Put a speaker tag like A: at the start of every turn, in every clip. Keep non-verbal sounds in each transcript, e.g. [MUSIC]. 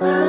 A: say,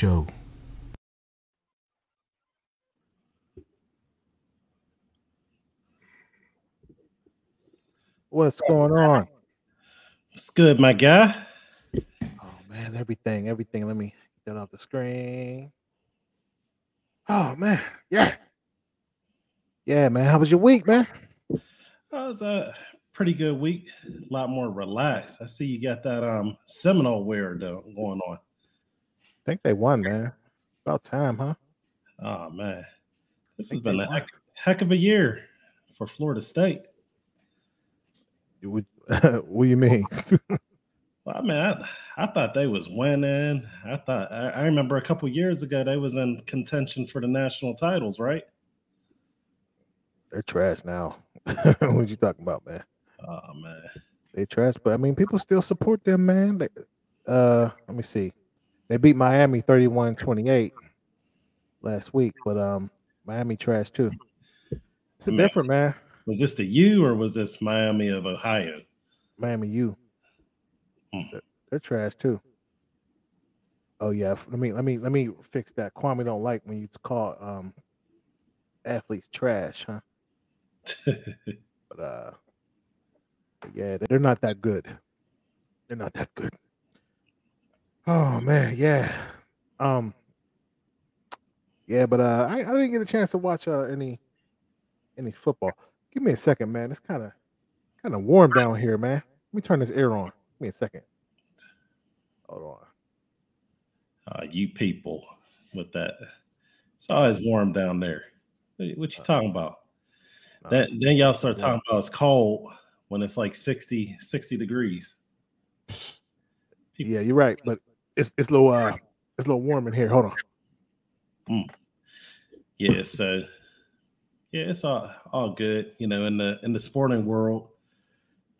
A: Show.
B: What's going on?
C: It's good, my guy.
B: Oh man, everything, everything. Let me get that off the screen. Oh man, yeah, yeah, man. How was your week, man?
C: That was a pretty good week. A lot more relaxed. I see you got that um Seminole wear though going on.
B: I think they won, man. About time, huh?
C: Oh man, this has been a heck, heck of a year for Florida State.
B: You would, [LAUGHS] what do you mean? [LAUGHS]
C: Well, I mean, I, I thought they was winning. I thought I, I remember a couple years ago they was in contention for the national titles, right?
B: They're trash now. [LAUGHS] what you talking about, man?
C: Oh man,
B: They trash, but I mean, people still support them, man. They, uh, let me see. They beat Miami 31-28 last week, but um, Miami trash too. It's a
C: Man.
B: different, man.
C: was this the U or was this Miami of Ohio?
B: Miami U.
C: Hmm.
B: They're, they're trash too. Oh yeah. Let me let me let me fix that. Kwame don't like when you call um athletes trash, huh? [LAUGHS] But uh but yeah, they're not that good. They're not that good. Oh man, yeah. Um yeah, but uh I, I didn't get a chance to watch uh any any football. Give me a second, man. It's kind of kind of warm down here, man. Let me turn this air on. Give me a second. Hold on.
C: uh, you people with that. It's always warm down there. What you talking about?
B: No,
C: That, then y'all start
B: warm.
C: talking about it's cold when it's like 60, 60 degrees. [LAUGHS]
B: yeah, you're right, but it's it's a little uh it's a little warm in here. Hold on.
C: Yeah, so yeah, it's all all good. You know, in the in the sporting world,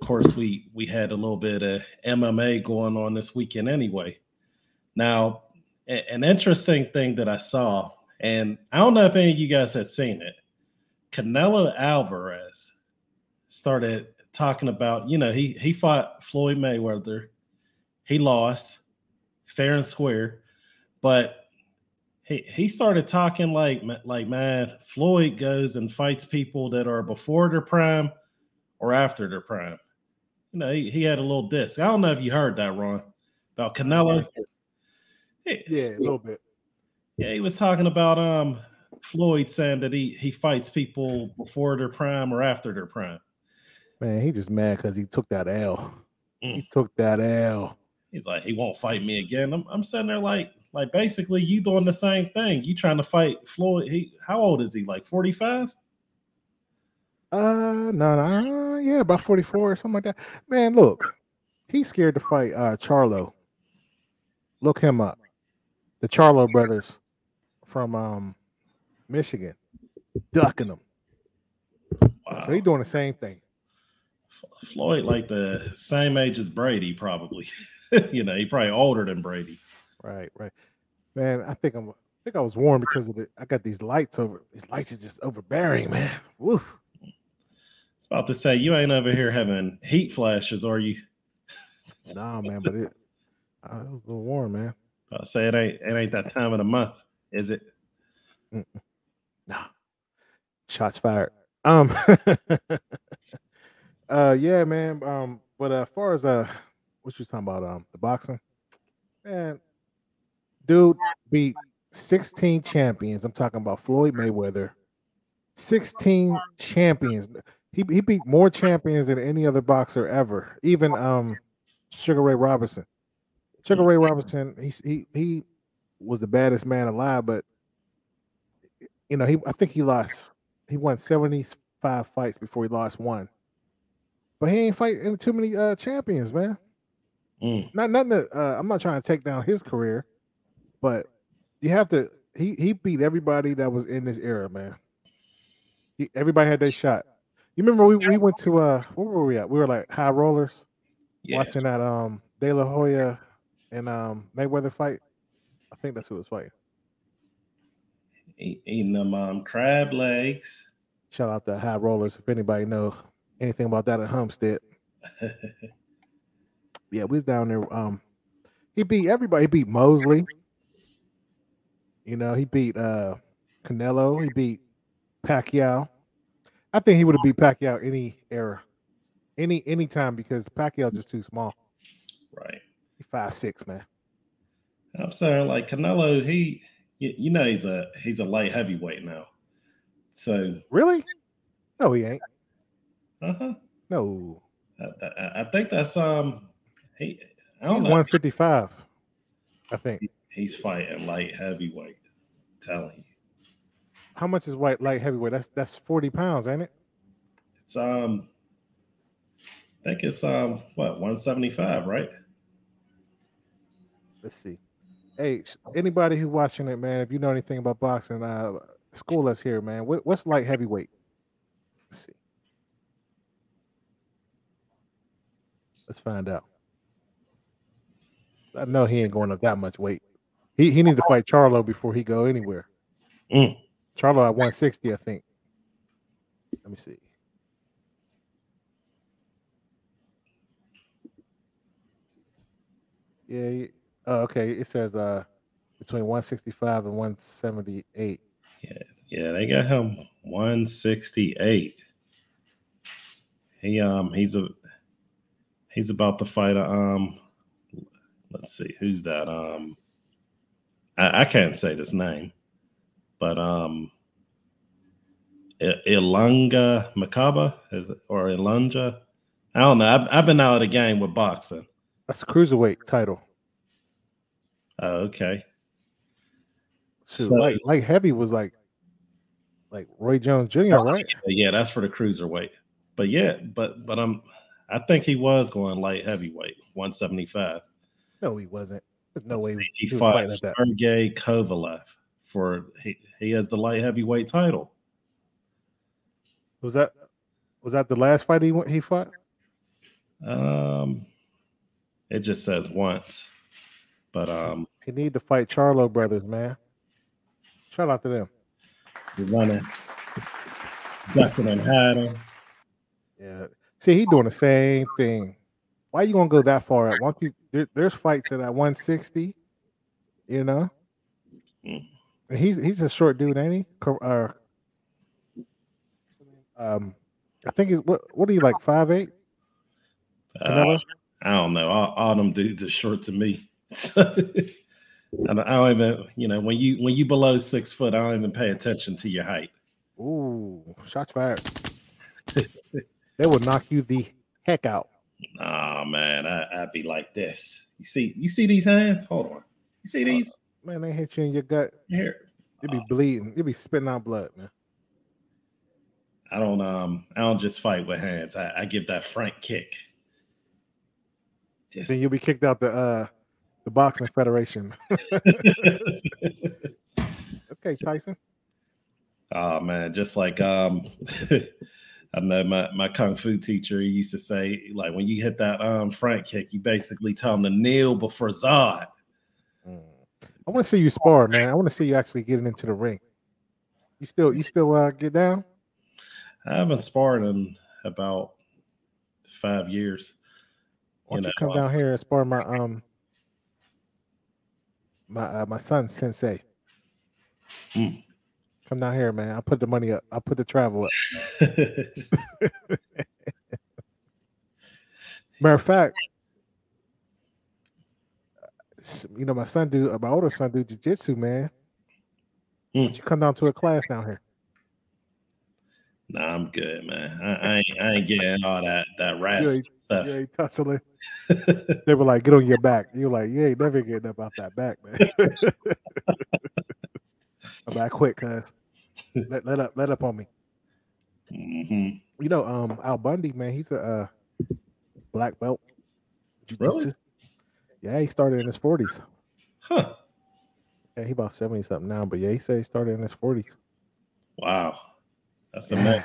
C: of course, we we had a little bit of MMA going on this weekend anyway. Now, a- an interesting thing that I saw, and I don't know if any of you guys had seen it. Canelo Alvarez started talking about, you know, he he fought Floyd Mayweather, he lost fair and square, but he he started talking like like man Floyd goes and fights people that are before their prime or after their prime. You know, he, he had a little disc. I don't know if you heard that, Ron, about Canelo. He-
B: Yeah, a little bit.
C: yeah, he was talking about um Floyd saying that he he fights people before their prime or after their prime.
B: Man, he just mad because he took that L. He
C: Mm.
B: took that L.
C: He's like, he won't fight me again. I'm, I'm sitting there like, like basically you doing the same thing. You trying to fight Floyd. He how old is he? Like 45?
B: Uh, no, no, uh, yeah, about 44 or something like that. Man, look, he's scared to fight uh Charlo. Look him up. The Charlo brothers from um Michigan, ducking him.
C: Wow.
B: So he's doing the same thing.
C: Floyd like the same age as Brady, probably. [LAUGHS] you know, he probably older than Brady.
B: Right, right. Man, I think I'm I think I was warm because of the I got these lights over these lights is just overbearing, man. Woof.
C: It's about to say you ain't over here having heat flashes, are you? [LAUGHS]
B: Nah, man, but it, uh, it was a little warm, man.
C: I say it ain't it ain't that time of the month, is it?
B: Nah. Shots fired. Um [LAUGHS] uh yeah, man. Um, but as far as uh [SIGHS] what you talking about, um the boxing, man, dude beat 16 champions. I'm talking about Floyd Mayweather. 16 champions. He he beat more champions than any other boxer ever, even um Sugar Ray Robinson. Sugar Ray Robinson, he he he was the baddest man alive, but you know, he I think he lost he won 75 fights before he lost one. But he ain't fighting too many uh champions, man.
C: Mm.
B: Not nothing that, uh, I'm not trying to take down his career, but you have to he he beat everybody that was in this era, man. He, everybody had their shot. You remember we, we went to uh where were we at? We were like high rollers
C: Yeah.
B: watching that um De La Hoya and um Mayweather fight. I think that's who was fighting.
C: Eating them um, crab legs.
B: Shout out to High Rollers if anybody know anything about that at Homestead. [LAUGHS] Yeah, we was down there. Um, he beat everybody. He beat Mosley. You know, he beat uh Canelo, he beat Pacquiao. I think he would have beat Pacquiao any era, any any time because Pacquiao's just too small.
C: Right.
B: He's five six, man.
C: I'm saying like Canelo, he you, you know he's a he's a light heavyweight now. So
B: Really? No, he ain't.
C: Uh-huh.
B: No,
C: I, I, I think that's um he I don't
B: he's
C: know.
B: one fifty five. I think.
C: He's fighting light heavyweight. telling you.
B: How much is white light heavyweight? That's that's forty pounds, ain't it?
C: It's um I think it's um what 175, right?
B: Let's see. Hey, anybody who watching it, man, if you know anything about boxing, uh, school us here, man. What, what's light heavyweight? Let's see. Let's find out. I know he ain't going up that much weight. He he need to fight Charlo before he go anywhere.
C: Mm.
B: Charlo at 160, I think. Let me see. Yeah. he- Oh, okay. It says uh between 165 and 178.
C: Yeah, Yeah. they got him 168. He um he's a he's about to fight a um let's see who's that um I, I can't say this name but um I- Ilunga Makaba is it or Ilunga I don't know I've, I've been out of the game with boxing
B: That's a cruiserweight title.
C: oh, okay
B: Shoot,
C: So-
B: light, light heavy was like like Roy Jones Jr., right?
C: yeah that's for the cruiserweight but yeah but but I'm I think he was going light heavyweight 175
B: No, he wasn't. There's no way
C: he,
B: he
C: fought. Sergey Kovalev for he, he has the light heavyweight title.
B: Was that was that the last fight he he fought?
C: Um, it just says once, but um,
B: He need to fight Charlo brothers, man. Shout out to them.
C: he's running, ducking and hiding.
B: Yeah. See, he doing the same thing. Why you gonna go that far? Why don't you? There, there's fights at that 160. You know. And he's he's a short dude, ain't he? Uh, um, I think he's what? What are you like? Five eight?
C: Uh, I don't know. All, all them dudes are short to me. [LAUGHS] I, don't, I don't even, you know, when you when you below six foot, I don't even pay attention to your height.
B: Ooh, shots fired. [LAUGHS] they will knock you the heck out.
C: Nah, man, I, I'd be like this. You see, you see these hands? Hold on. You see these
B: Man, they hit you in your gut.
C: here?
B: You'd be bleeding. You'd be spitting out blood, man.
C: I don't um I don't just fight with hands. I, I give that front kick. Just
B: Then you'll be kicked out the uh the boxing federation. [LAUGHS] [LAUGHS] okay, Tyson.
C: oh man, just like um [LAUGHS] I know my, my kung fu teacher he used to say, like when you hit that um front kick, you basically tell him to kneel before Zod.
B: Mm. I want to see you spar, man. I want to see you actually getting into the ring. You still you still uh get down?
C: I haven't sparred in about five years.
B: Why don't you,
C: know,
B: come down here and spar my um my uh, my son sensei?
C: Mm.
B: Come down here, man. I'll put the money up. I'll put the travel up. [LAUGHS] Matter of fact, you know, my son do my older son do jujitsu, man.
C: Hmm.
B: Why you come down to a class down here?
C: nah, I'm good, man. I, I ain't I ain't getting all that that
B: he-
C: stuff.
B: He tussling. [LAUGHS] They were like, get on your back. You're like, you ain't never getting up off that back, man. [LAUGHS] I'm back quick, cuz. Let, let up, let up on me.
C: Mhm.
B: You know, um, Al Bundy, man, he's a uh, black belt.
C: Really?
B: Yeah, he started in his 40s.
C: Huh.
B: Yeah, he about 70 something now, but yeah, he said he started in his 40s.
C: Wow. That's
B: Yeah.
C: amazing.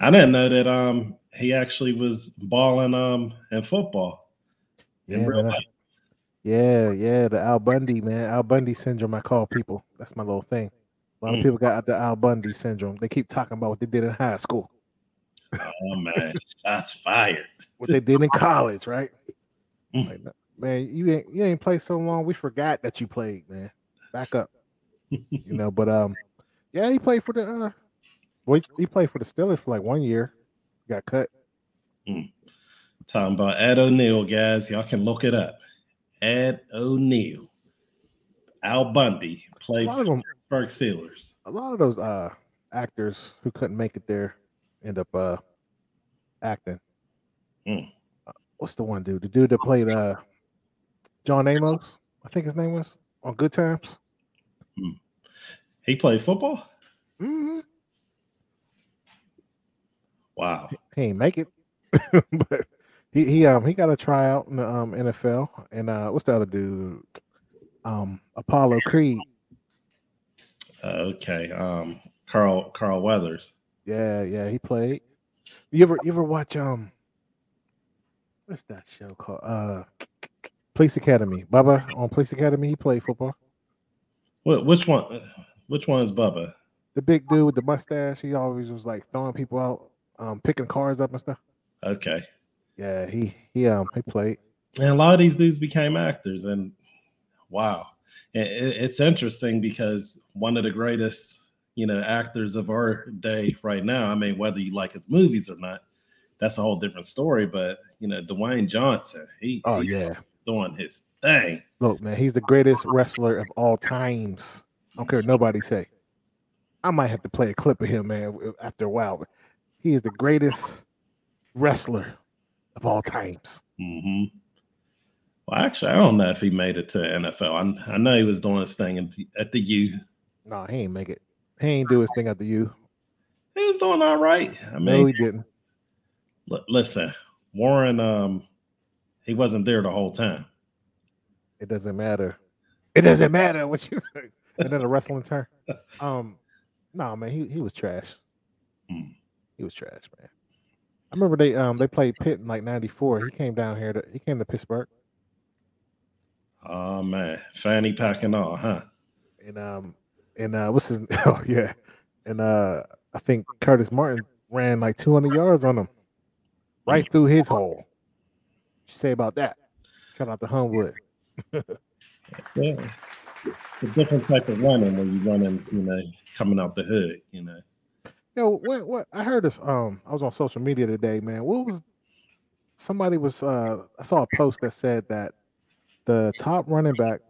C: I didn't know that um he actually was balling um in football in
B: Yeah,
C: real
B: man. I-
C: life.
B: Yeah, yeah, the Al Bundy, man. Al Bundy syndrome, I call people. That's my little thing. A lot of
C: Mm.
B: people got the Al Bundy syndrome. They keep talking about what they did in high school,
C: Oh man, shots fired.
B: what they did in college, right?
C: Mm.
B: Like, man, you ain't you ain't played so long. We forgot that you played, man. Back up. you know. But um, yeah, he played for the uh, well, he, he played for the Steelers for like one year. Got cut.
C: Talking about Ed O'Neill, guys. Y'all can look it up. Ed O'Neill. Al Bundy
B: A
C: played
B: lot
C: for
B: of them,
C: Pittsburgh Steelers.
B: a lot of those uh actors who couldn't make it there end up uh acting. Uh, what's the one dude? The dude that played uh John Amos, I think his name was on Good Times.
C: He played football?
B: Mm-hmm.
C: Wow.
B: He ain't make it, [LAUGHS] but he he um he got a tryout in the um NFL. And uh what's the other dude? Um Apollo Creed.
C: Okay. Um, Carl Carl Weathers.
B: Yeah, yeah, he played. You ever you ever watch um what's that show called? Uh Police Academy. Bubba on Police Academy, he played football.
C: What which one which one is Bubba?
B: The big dude with the mustache, he always was like throwing people out, um, picking cars up and stuff.
C: Okay.
B: Yeah, he he um he played.
C: And a lot of these dudes became actors, and wow, it's interesting because one of the greatest, you know, actors of our day right now. I mean, whether you like his movies or not, that's a whole different story. But you know, Dwayne Johnson, he
B: Oh
C: he's
B: yeah.
C: doing his thing.
B: Look, man, he's the greatest wrestler of all times. I don't care what nobody say. I might have to play a clip of him, man, after a while. But he is the greatest wrestler of all times.
C: hmm Well, actually, I don't know if he made it to NFL. I, I know he was doing his thing at the, at the U.
B: No, he ain't make it. He ain't do his thing at the U.
C: He was doing all right. I mean,
B: No, he didn't.
C: L- listen, Warren, um, he wasn't there the whole time.
B: It doesn't matter. It doesn't matter what you say. And then a wrestling turn. Um, no, man, he, he was trash.
C: Hmm.
B: He was trash, man. I remember they um they played Pitt in like '94. He came down here to he came to Pittsburgh
C: Oh man, fanny pack and all, huh?
B: and um and uh what's his [LAUGHS] oh yeah and uh I think Curtis Martin ran like 200 yards on him right through his hole. What you say about that? Shout out to Homewood. [LAUGHS]
C: Yeah. It's a different type of running when you're running, you know, coming out the hood, you know.
B: Yo, what what I heard this um I was on social media today, man. What was somebody was uh I saw a post that said that the top running back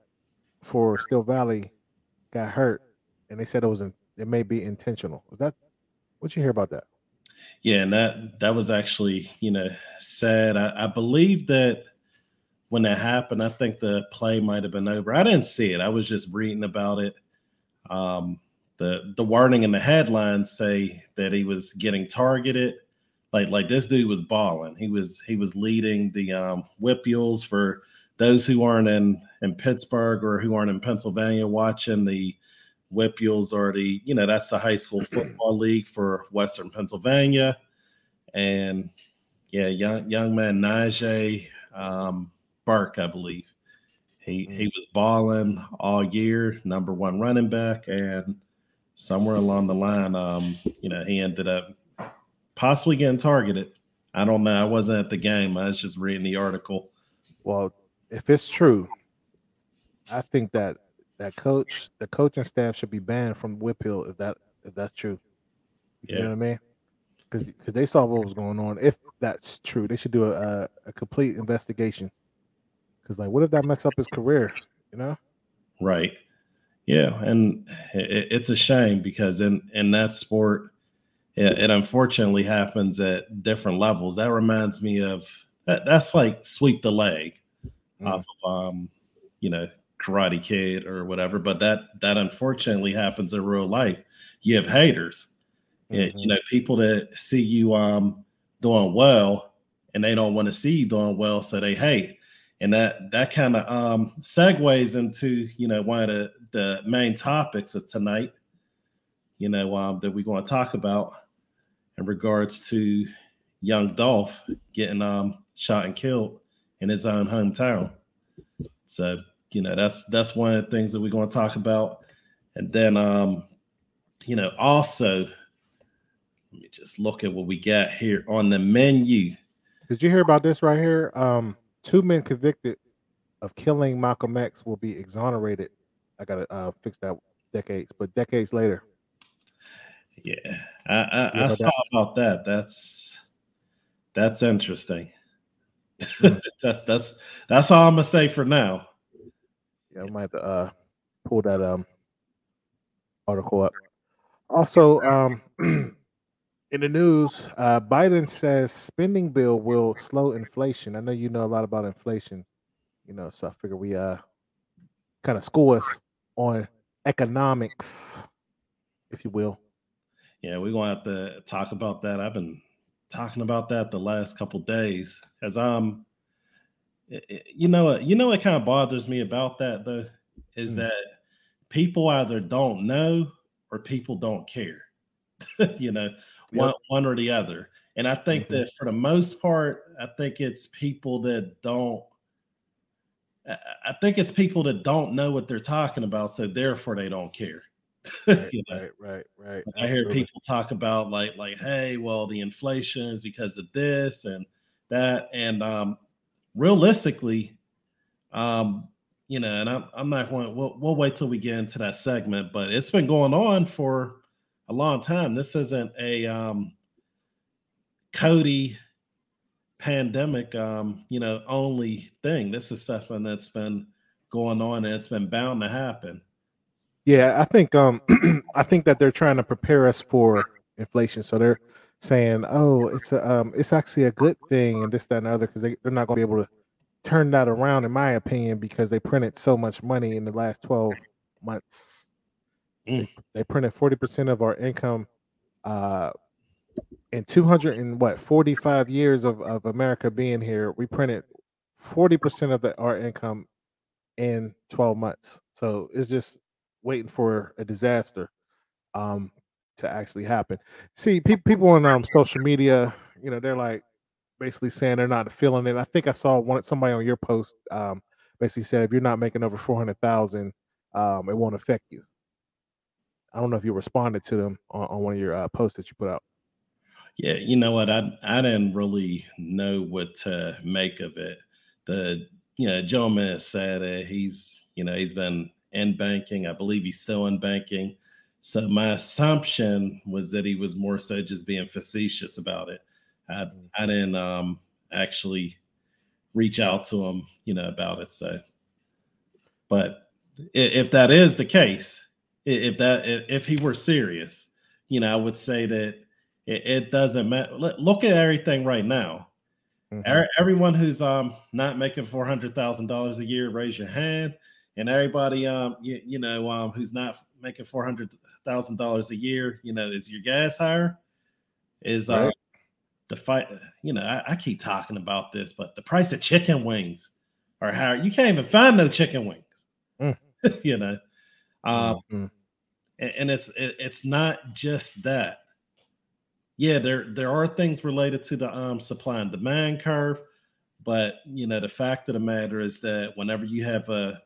B: for Steel Valley got hurt and they said it was in, it may be intentional. Was that what you hear about that?
C: Yeah, and that that was actually, you know, sad. I, I believe that when that happened, I think the play might have been over. I didn't see it. I was just reading about it. Um, the the wording in the headlines say that he was getting targeted. Like like this dude was balling. He was he was leading the um, whip for those who aren't in in Pittsburgh or who aren't in Pennsylvania watching the whip mules are the you know that's the high school [CLEARS THROAT] football league for Western Pennsylvania, and yeah, young young man Najee um, Burke, I believe. He he was balling all year, number one running back, and somewhere along the line, um, you know, he ended up possibly getting targeted. I don't know. I wasn't at the game. I was just reading the article.
B: Well, if it's true, I think that that coach, the coaching staff should be banned from WPIAL if that if that's true. You know
C: Yeah,
B: what I mean? Because because they saw what was going on. If that's true, they should do a a, a complete investigation. Because like, what if that mess up his career? You know?
C: right. Yeah, and it, it's a shame because in in that sport, it, it unfortunately happens at different levels. That reminds me of that, that's like sweep the leg
B: Mm.
C: off of um, you know, Karate Kid or whatever. But that that unfortunately happens in real life. You have haters, Yeah,
B: Mhm.
C: you know, people that see you um doing well and they don't want to see you doing well, so they hate. And that that kind of um segues into you know one of the, the main topics of tonight, you know, um, that we're going to talk about in regards to young Dolph getting um shot and killed in his own hometown. So, you know, that's that's one of the things that we're going to talk about. And then um, you know, also let me just look at what we got here on the menu.
B: Did you hear about this right here? Um, two men convicted of killing Malcolm X will be exonerated. I gotta uh, fix that decades, but decades later.
C: Yeah, I, I, I saw that? about that. That's that's interesting. Mm. [LAUGHS] that's that's that's all I'm gonna say for now.
B: Yeah, I might have to uh, pull that um article up. Also, um, [CLEARS THROAT] in the news, uh, Biden says spending bill will slow inflation. I know you know a lot about inflation, you know, so I figure we uh kind of school us on economics, if you will.
C: Yeah, we're gonna have to talk about that. I've been talking about that the last couple days as I'm you know you know what kind of bothers me about that though is mm. that people either don't know or people don't care. [LAUGHS] you know, yep. one one or the other. And I think mm-hmm. that for the most part, I think it's people that don't I think it's people that don't know what they're talking about, so therefore they don't care. [LAUGHS]
B: Right, you know? right, right, right.
C: I hear people talk about like, like, hey, well, the inflation is because of this and that, and um, realistically, um, you know, and I'm I'm not going. We'll, we'll wait till we get into that segment, but it's been going on for a long time. This isn't a um, COVID pandemic, um, you know, only thing. This is something that's been going on and it's been bound to happen.
B: Yeah, I think um [CLEARS THROAT] [CLEARS THROAT] I think that they're trying to prepare us for inflation. So they're saying, oh, it's a um it's actually a good thing and this, that, and the other, because they, they're not gonna be able to turn that around, in my opinion, because they printed so much money in the last 12 months. Mm. They, they printed 40% of our income uh in 200 and what 45 years of, of America being here, we printed 40% of the our income in 12 months. So it's just waiting for a disaster um to actually happen. See, pe- people on um social media, you know, they're like basically saying they're not feeling it. I think I saw one somebody on your post um basically said if you're not making over 400,000 um it won't affect you. I don't know if you responded to them on, on one of your uh, posts that you put out.
C: Yeah, you know what? I I didn't really know what to make of it. The you know gentleman said that he's you know he's been in banking. I believe he's still in banking. So my assumption was that he was more so just being facetious about it. I mm. I didn't um actually reach out to him, you know, about it. So, but if that is the case, if that if he were serious, you know, I would say that it, it doesn't matter. Look at everything right now. Mm-hmm. Everyone who's um not making four hundred thousand dollars a year, raise your hand. And everybody um you, you know um who's not making four hundred thousand dollars a year, you know, is your gas higher? Is uh the fight? You know, I, I keep talking about this, but the price of chicken wings are higher. You can't even find no chicken wings. Mm. [LAUGHS] you know, um, mm-hmm. and, and it's it, it's not just that yeah, there there are things related to the um, supply and demand curve, but you know the fact of the matter is that whenever you have a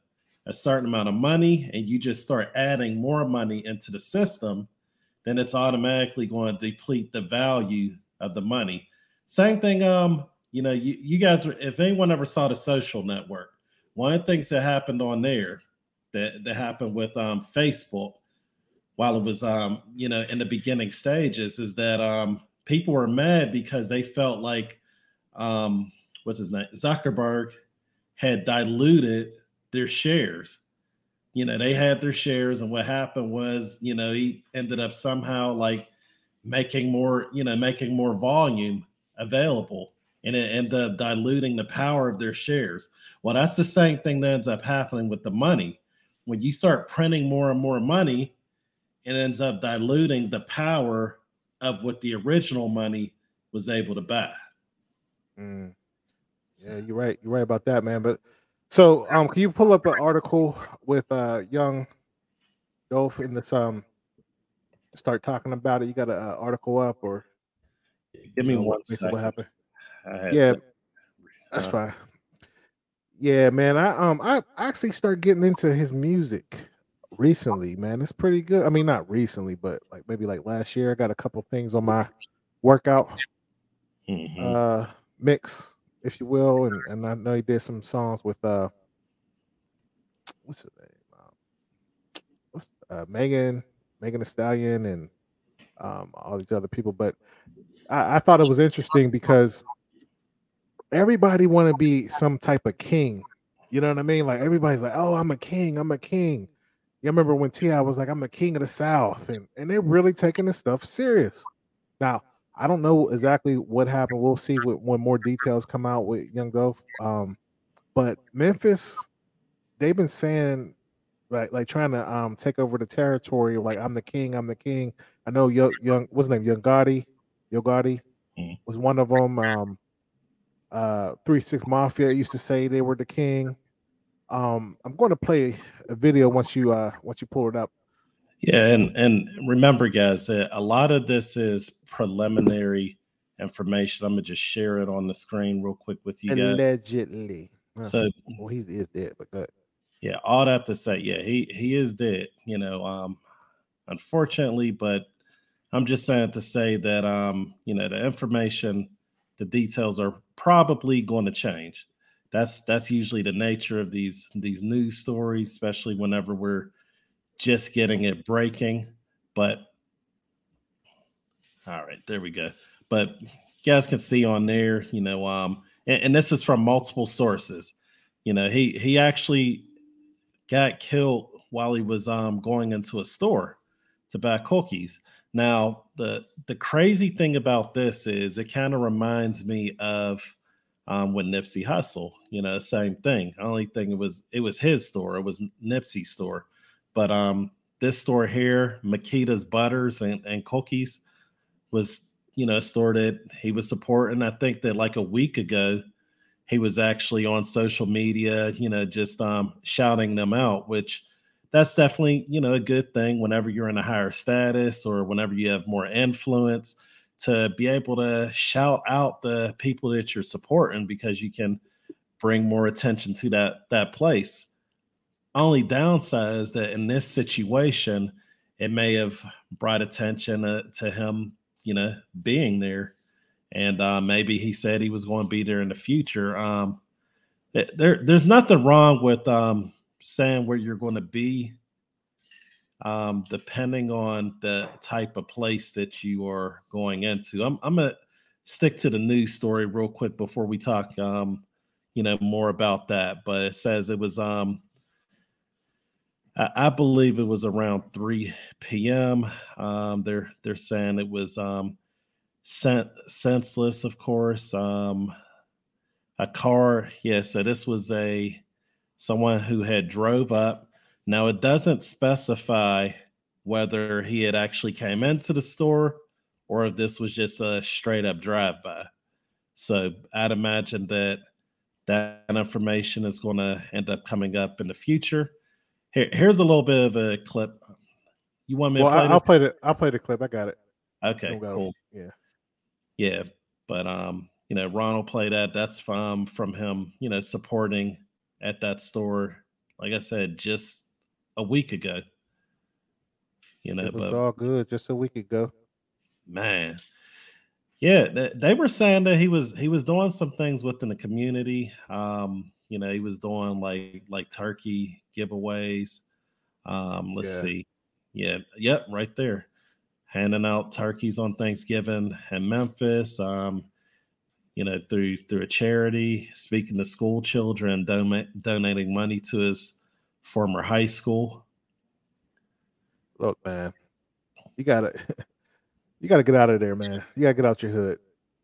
C: a certain amount of money and you just start adding more money into the system, then it's automatically going to deplete the value of the money. Same thing, um, you know, you, you guys, if anyone ever saw the social network, one of the things that happened on there that, that happened with um, Facebook while it was um, you know in the beginning stages is that um, people were mad because they felt like um, what's his name Zuckerberg had diluted their shares. You know, they had their shares, and what happened was, you know, he ended up somehow like making more, you know, making more volume available, and it ended up diluting the power of their shares. Well, that's the same thing that ends up happening with the money. When you start printing more and more money, it ends up diluting the power of what the original money was able to buy.
B: Mm. Yeah, you're right. You're right about that, man. But so, um, can you pull up an article with uh young Dolph in this um start talking about it? You got an uh, article up or
C: give me one second.
B: What happened? Yeah, to, that's uh, fine. Yeah, man. I um I actually start getting into his music recently, man. It's pretty good. I mean, not recently, but like maybe like last year, I got a couple things on my workout mm-hmm. uh mix, if you will, and and I know he did some songs with uh what's his name? Um, uh, Megan, Megan Thee Stallion, and um, all these other people. But I, I thought it was interesting because everybody want to be some type of king. You know what I mean? Like everybody's like, "Oh, I'm a king. I'm a king." You remember when T.I. was like, "I'm the king of the South," and and they're really taking this stuff serious. Now, I don't know exactly what happened. We'll see when more details come out with Young Dolph. Um, but Memphis, they've been saying like like trying to um take over the territory. Like I'm the king. I'm the king. I know young young what's his name? Young Gotti. Yo Gotti mm. was one of them. Um, uh, Three Six Mafia used to say they were the king. Um, I'm going to play a video once you uh once you pull it up.
C: Yeah, and and remember, guys, that a lot of this is preliminary information. I'm gonna just share it on the screen real quick with you
B: guys. Allegedly.
C: So,
B: well, he is dead, but good.
C: Yeah, all that to say, yeah, he he is dead. You know, um, unfortunately, but I'm just saying to say that um, you know, the information, the details are probably going to change. That's that's usually the nature of these these news stories, especially whenever we're just getting it breaking. But all right, there we go. But you guys can see on there, you know, um, and, and this is from multiple sources. You know, he he actually got killed while he was um going into a store to buy cookies. Now, the the crazy thing about this is it kind of reminds me of um, with Nipsey Hussle. You know, same thing. Only thing it was it was his store. It was Nipsey's store, but um, this store here, Makeda's Butters and, and Cookies, was you know that he was supporting. I think that like a week ago, he was actually on social media, you know, just um, shouting them out, which that's definitely you know a good thing whenever you're in a higher status or whenever you have more influence to be able to shout out the people that you're supporting because you can bring more attention to that that place only downside is that in this situation it may have brought attention uh, to him you know being there and uh, maybe he said he was going to be there in the future um, there there's nothing wrong with um, saying where you're going to be um, depending on the type of place that you are going into. I'm, I'm gonna stick to the news story real quick before we talk, um, you know, more about that. But it says it was, um, I, I believe it was around 3 p.m. Um, they're they're saying it was um, sen- senseless, of course. Um, a car, yeah. So this was a someone who had drove up. Now it doesn't specify whether he had actually came into the store or if this was just a straight up drive by. So I'd imagine that that information is going to end up coming up in the future. Here, here's a little bit of a clip. You want me
B: well,
C: to play
B: I'll play the I'll play the clip. I got it.
C: Okay, cool.
B: Yeah.
C: Yeah. But um, you know, Ronald played that. That's from from him, you know, supporting at that store, like I said, just a week ago. You know,
B: it was
C: but,
B: all good just a week ago.
C: Man, yeah, they, they, were saying that he was he was doing some things within the community. Um, you know, he was doing like like turkey giveaways. Um, let's yeah. see, yeah, yep, right there, handing out turkeys on Thanksgiving in Memphis. Um, you know, through through a charity, speaking to school children, don- donating money to his former high school.
B: Look, man, you gotta [LAUGHS] you gotta get out of there, man. You gotta get out your hood.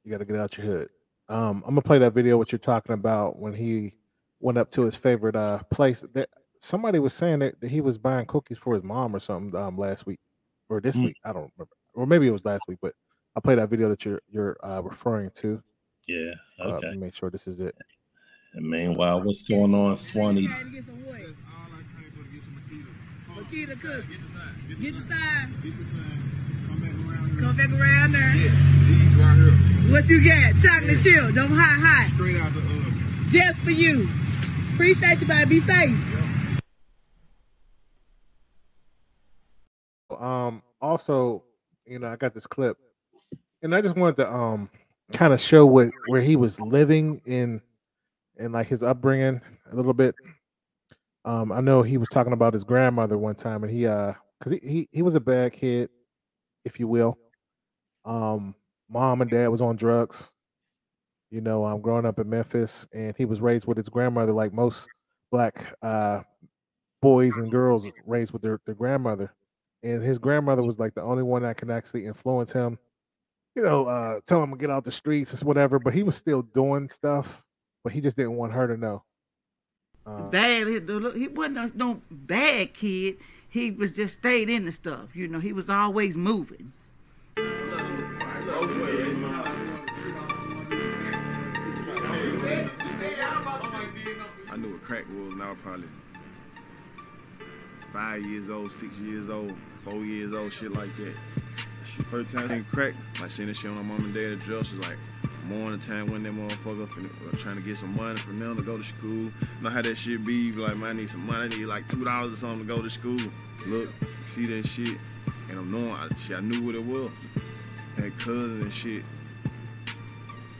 B: You gotta get out your hood. Um, I'm gonna play that video what you're talking about when he went up to his favorite uh place. That somebody was saying that, that he was buying cookies for his mom or something um last week or this mm. week. I don't remember, or maybe it was last week. But I'll play that video that you're you're uh, referring to.
C: Yeah. Okay.
B: Uh, make sure this is it.
C: And meanwhile, what's going on, Swanee?
A: Makeda cook. Get the side. Come back around there. Yes, these right here. What you got? Chocolate yeah. chip. Don't hot hot. Straight out the oven. Just for you. Appreciate you, buddy. Be safe.
B: Um. Also, you know, I got this clip, and I just wanted to um kind of show what where he was living in and like his upbringing a little bit. Um, I know he was talking about his grandmother one time, and he uh, because he, he he was a bad kid, if you will. Um, mom and dad was on drugs. You know, I'm um, growing up in Memphis, and he was raised with his grandmother, like most black uh boys and girls raised with their, their grandmother. And his grandmother was like the only one that can actually influence him, you know, uh, tell him to get out the streets or whatever. But he was still doing stuff, but he just didn't want her to know.
D: Uh, bad. He wasn't no bad kid. He was just stayed in the stuff. You know, he was always moving. I
E: knew what crack was, and I was probably five years old, six years old, four years old, shit like that. First time I seen crack, like seeing this shit on my mom and dad address was like morning time when that motherfucker finna, uh, trying to get some money for them to go to school. Know how that shit be? Like, man, I need some money. I need like two dollars or something to go to school. Look, see that shit, and I'm knowing. I, shit, I knew what it was. Had cousins and shit.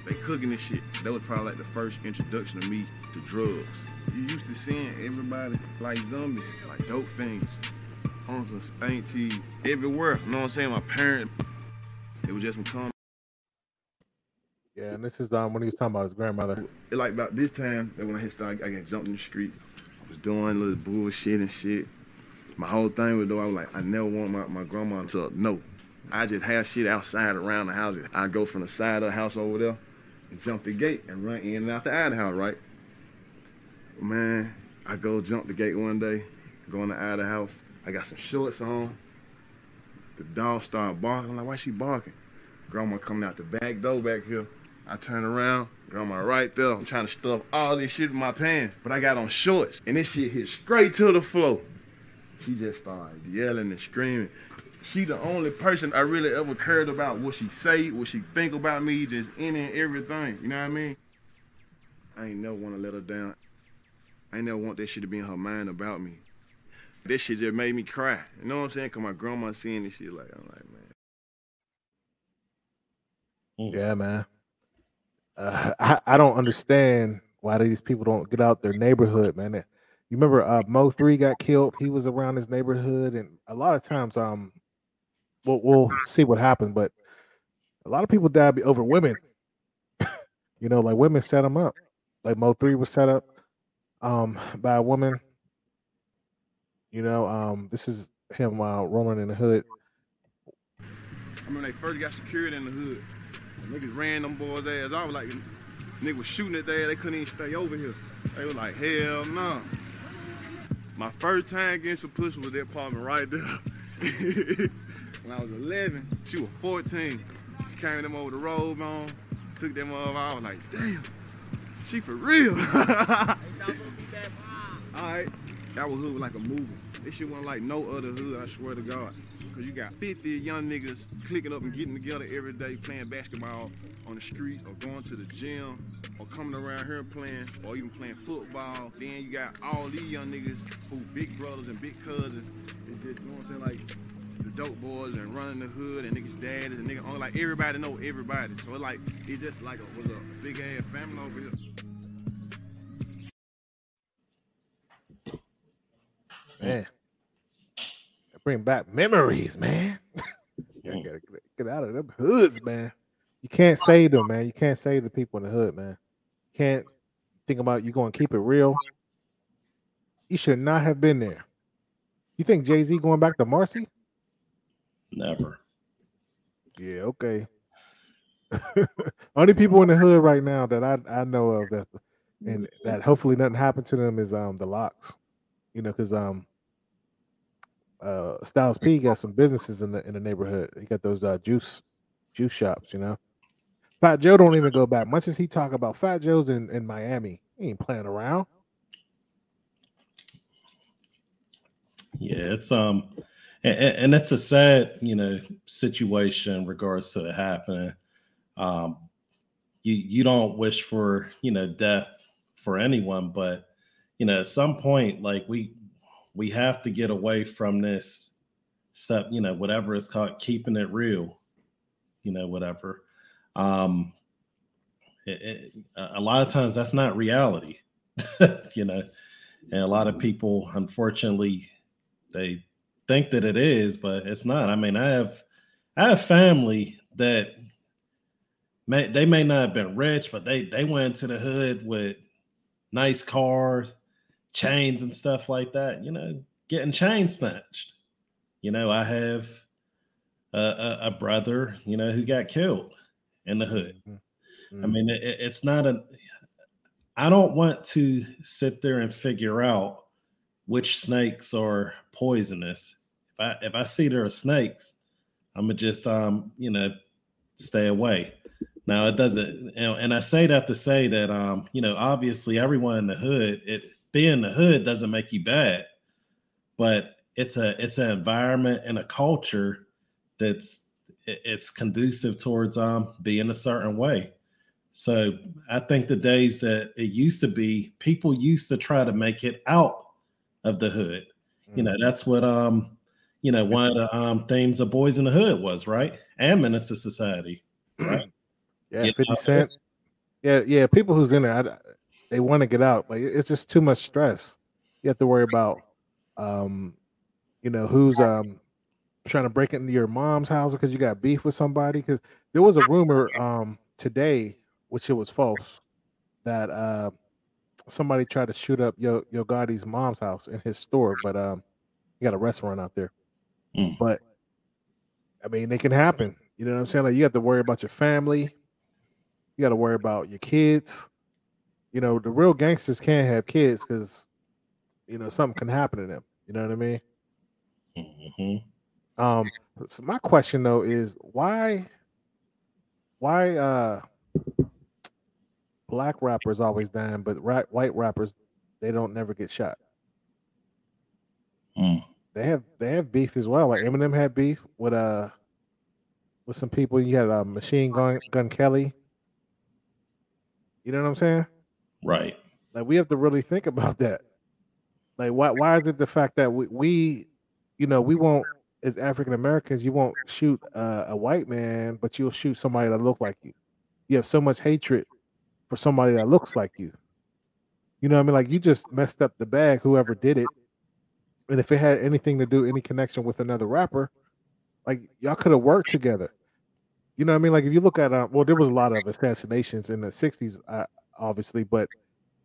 E: They cooking this shit. That was probably like the first introduction to me to drugs. You used to seeing everybody like zombies, like dope things. Uncles, aunties, everywhere. You know what I'm saying? My parents, it was just some
B: yeah, and this is um when he was talking about his grandmother.
E: It, like about this time, that when I hit start, I got jumped in the street. I was doing little bullshit and shit. My whole thing was though, I was like, I never want my, my grandma to know. I just have shit outside around the house. I go from the side of the house over there and jump the gate and run in and out the out house, right? Man, I go jump the gate one day, go in the out house. I got some shorts on. The dog started barking. I'm like, why she barking? Grandma coming out the back door back here. I turn around, grandma right there. I'm trying to stuff all this shit in my pants, but I got on shorts, and this shit hit straight to the floor. She just started yelling and screaming. She the only person I really ever cared about what she say, what she think about me, just in and everything. You know what I mean? I ain't never want to let her down. I ain't never want that shit to be in her mind about me. This shit just made me cry. You know what I'm saying? Cause my grandma seeing this shit like, I'm like,
B: man. Yeah, man uh, I, I don't understand why these people don't get out their neighborhood, man. You remember uh, Mo3 got killed? He was around his neighborhood, and a lot of times, um, we'll we'll see what happens, but a lot of people die over women. [LAUGHS] you know, like women set them up. Like Mo3 was set up um by a woman. You know, um, this is him uh, rolling in the hood.
E: I remember they first got secured in the hood. Niggas ran them boys' ass off like niggas was shooting at their they couldn't even stay over here. They was like, hell no. Nah. My first time getting some pussy was that apartment right there. [LAUGHS] when I was 11, she was 14. She carried them over the road, man. Took them over. I was like, damn, she for real. [LAUGHS] All right. That was hood like a movie. This shit wasn't like no other hood, I swear to God. Cause you got 50 young niggas clicking up and getting together every day playing basketball on the streets or going to the gym or coming around here playing or even playing football. Then you got all these young niggas who big brothers and big cousins. It's just, you know what I'm saying, like the dope boys and running the hood and niggas daddies and niggas, like everybody know everybody. So it's like, it just like a, was a big ass family over here.
B: Man bring back memories, man. [LAUGHS] you gotta get out of them hoods, man. You can't save them, man. You can't save the people in the hood, man. You can't think about you going to keep it real. You should not have been there. You think Jay Z going back to Marcy?
C: Never.
B: Yeah, okay. [LAUGHS] Only people in the hood right now that I, I know of that and that hopefully nothing happened to them is um the LOX, You know, because um uh, Styles P got some businesses in the in the neighborhood. He got those uh, juice juice shops, you know. Fat Joe don't even go back. Much as he talk about Fat Joe's in, in Miami, he ain't playing around.
C: Yeah, it's um, and, and it's a sad you know situation in regards to it happening. Um, you you don't wish for you know death for anyone, but you know at some point like we we have to get away from this stuff, you know, whatever it's called, keeping it real, you know, whatever. Um, it, it, a lot of times that's not reality, [LAUGHS] you know. and a lot of people, unfortunately, they think that it is, but it's not. I mean, I have I have family that may they may not have been rich, but they they went to the hood with nice cars, chains and stuff like that. You know, getting chain snatched. You know, I have a, a, a brother, you know, who got killed in the hood. Mm-hmm. I mean, it, it's not a. I don't want to sit there and figure out which snakes are poisonous. If I if I see there are snakes, I'm gonna just um you know stay away. Now it doesn't, you know, and I say that to say that um you know obviously everyone in the hood, it being the hood doesn't make you bad, but it's a it's an environment and a culture that's it's conducive towards um being a certain way. So I think the days that it used to be, people used to try to make it out of the hood. Mm-hmm. You know, mm-hmm. that's what um, you know, one of the um themes of Boyz n the Hood was, right? And Menace Society, right? [CLEARS THROAT]
B: yeah, 50 Cent. Yeah, yeah. People who's in there, they want to get out. Like it's just too much stress. You have to worry about um, you know, who's um trying to break into your mom's house because you got beef with somebody. Because there was a rumor um today which it was false, that uh, somebody tried to shoot up Yo Yo Gotti's mom's house in his store, but um, he got a restaurant out there. Mm. But I mean, it can happen. You know what I'm saying? Like you have to worry about your family. You got to worry about your kids. You know, the real gangsters can't have kids because you know something can happen to them. You know what I mean? Mm-hmm. Um. So my question though is why, why, uh, black rappers always dying, but ra- white rappers they don't never get shot. Mm. They have they have beef as well. Like Eminem had beef with uh with some people. You had a uh, Machine Gun Gun Kelly. You know what I'm saying?
C: Right.
B: Like we have to really think about that. Like why why is it the fact that we, we you know we won't as African Americans you won't shoot a white man, but you'll shoot somebody that look like you. You have so much hatred for somebody that looks like you. You know I mean? Like you just messed up the bag, whoever did it. And if it had anything to do, any connection with another rapper, like y'all could have worked together. You know what I mean? Like if you look at, uh, well, there was a lot of assassinations in the '60s, uh, obviously, but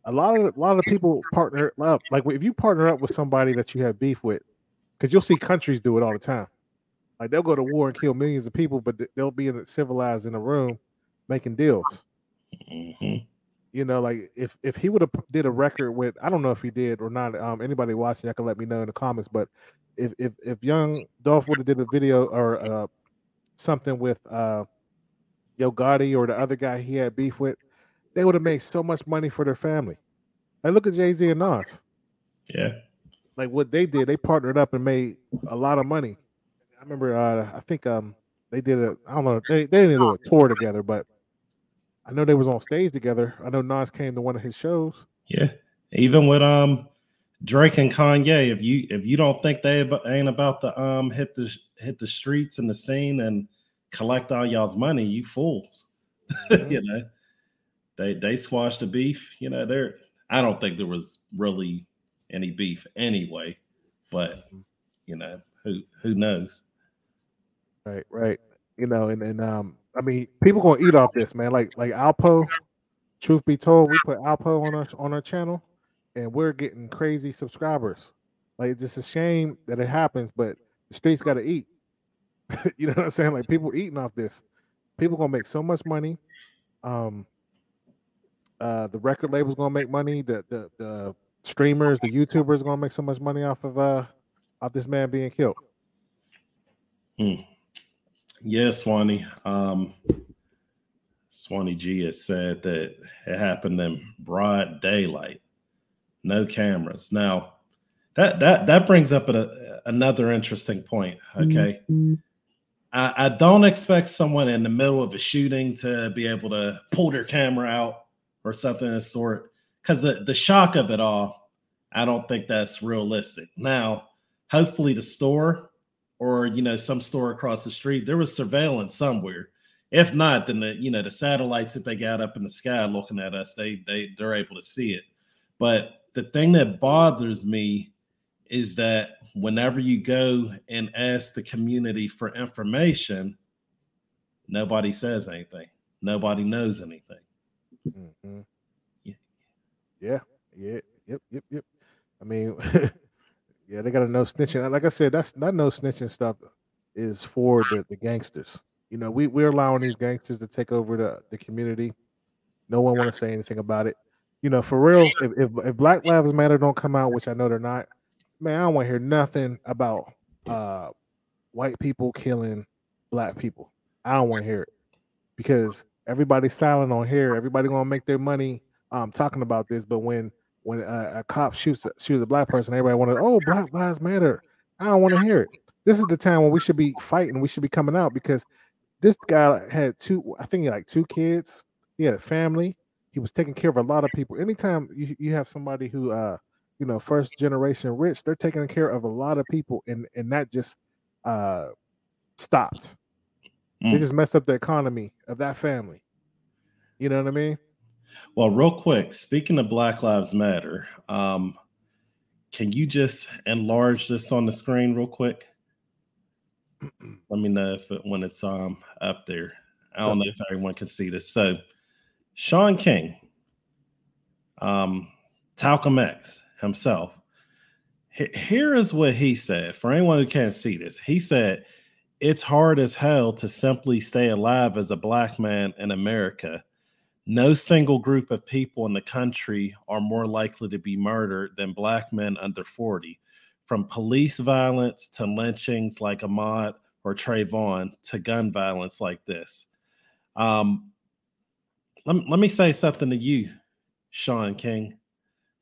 B: a lot of a lot of people partner up. Like if you partner up with somebody that you have beef with, because you'll see countries do it all the time. Like they'll go to war and kill millions of people, but they'll be in civilized in a room making deals. Mm-hmm. You know, like if if he would have did a record with, I don't know if he did or not. Um, anybody watching, I can let me know in the comments. But if if if Young Dolph would have did a video or uh, something with uh, Yo Gotti or the other guy he had beef with, they would have made so much money for their family. Like look at Jay Z and Nas.
C: Yeah.
B: Like what they did, they partnered up and made a lot of money. I remember, uh, I think um, they did a, I don't know, they, they didn't do a tour together, but I know they was on stage together. I know Nas came to one of his shows.
C: Yeah, even with um Drake and Kanye. If you if you don't think they ain't about to um hit the hit the streets and the scene and collect all y'all's money, you fools. [LAUGHS] Mm-hmm. you know, they they squashed the beef. You know, there. I don't think there was really any beef anyway, but mm-hmm. you know who who knows.
B: Right, right. You know, and and um I mean, people gonna eat off this, man. Like like Alpo. Truth be told, we put Alpo on our on our channel, and we're getting crazy subscribers. Like it's just a shame that it happens, but the streets got to eat. [LAUGHS] you know what I'm saying? Like people eating off this. People gonna make so much money. Um, uh, the record label's gonna make money. The the the streamers, the YouTubers are gonna make so much money off of uh off this man being killed.
C: Hmm. Yeah, Swanee. Um, Swanee G has said that it happened in broad daylight, no cameras. Now, that that that brings up a, another interesting point. Okay, mm-hmm. I, I don't expect someone in the middle of a shooting to be able to pull their camera out or something of the sort, because the the shock of it all, I don't think that's realistic. Now, hopefully, the store or you know some store across the street there was surveillance somewhere if not then the you know the satellites that they got up in the sky looking at us they they they're able to see it but the thing that bothers me is that whenever you go and ask the community for information, nobody says anything. Nobody knows anything.
B: Mm-hmm. Yeah. yeah, yeah, yep, yep, yep. I mean, [LAUGHS] yeah, they got to know snitching. Like I said, that's that no snitching stuff is for the, the gangsters. You know, we we're allowing these gangsters to take over the, the community. No one want to say anything about it. You know, for real, if, if, if Black Lives Matter don't come out, which I know they're not, man, I don't want to hear nothing about uh white people killing black people. I don't want to hear it because everybody's silent on here. Everybody gonna make their money um talking about this, but when when a, a cop shoots shoots a black person, everybody want to oh Black Lives Matter. I don't want to hear it. This is the time when we should be fighting. We should be coming out because this guy had two. I think he like two kids. He had a family. He was taking care of a lot of people. Anytime you, you have somebody who uh you know first generation rich, they're taking care of a lot of people, and and that just uh stopped. Mm. They just messed up the economy of that family. You know what I mean?
C: Well, real quick, speaking of Black Lives Matter, um, can you just enlarge this on the screen real quick? [CLEARS THROAT] Let me know if it, when it's um up there. I don't know if everyone can see this. So, Shaun King, um, Talcum X himself. Here is what he said. For anyone who can't see this, he said, "It's hard as hell to simply stay alive as a black man in America." No single group of people in the country are more likely to be murdered than black men under 40, from police violence to lynchings like Ahmaud or Trayvon to gun violence like this. Um, let, let me say something to you, Shaun King.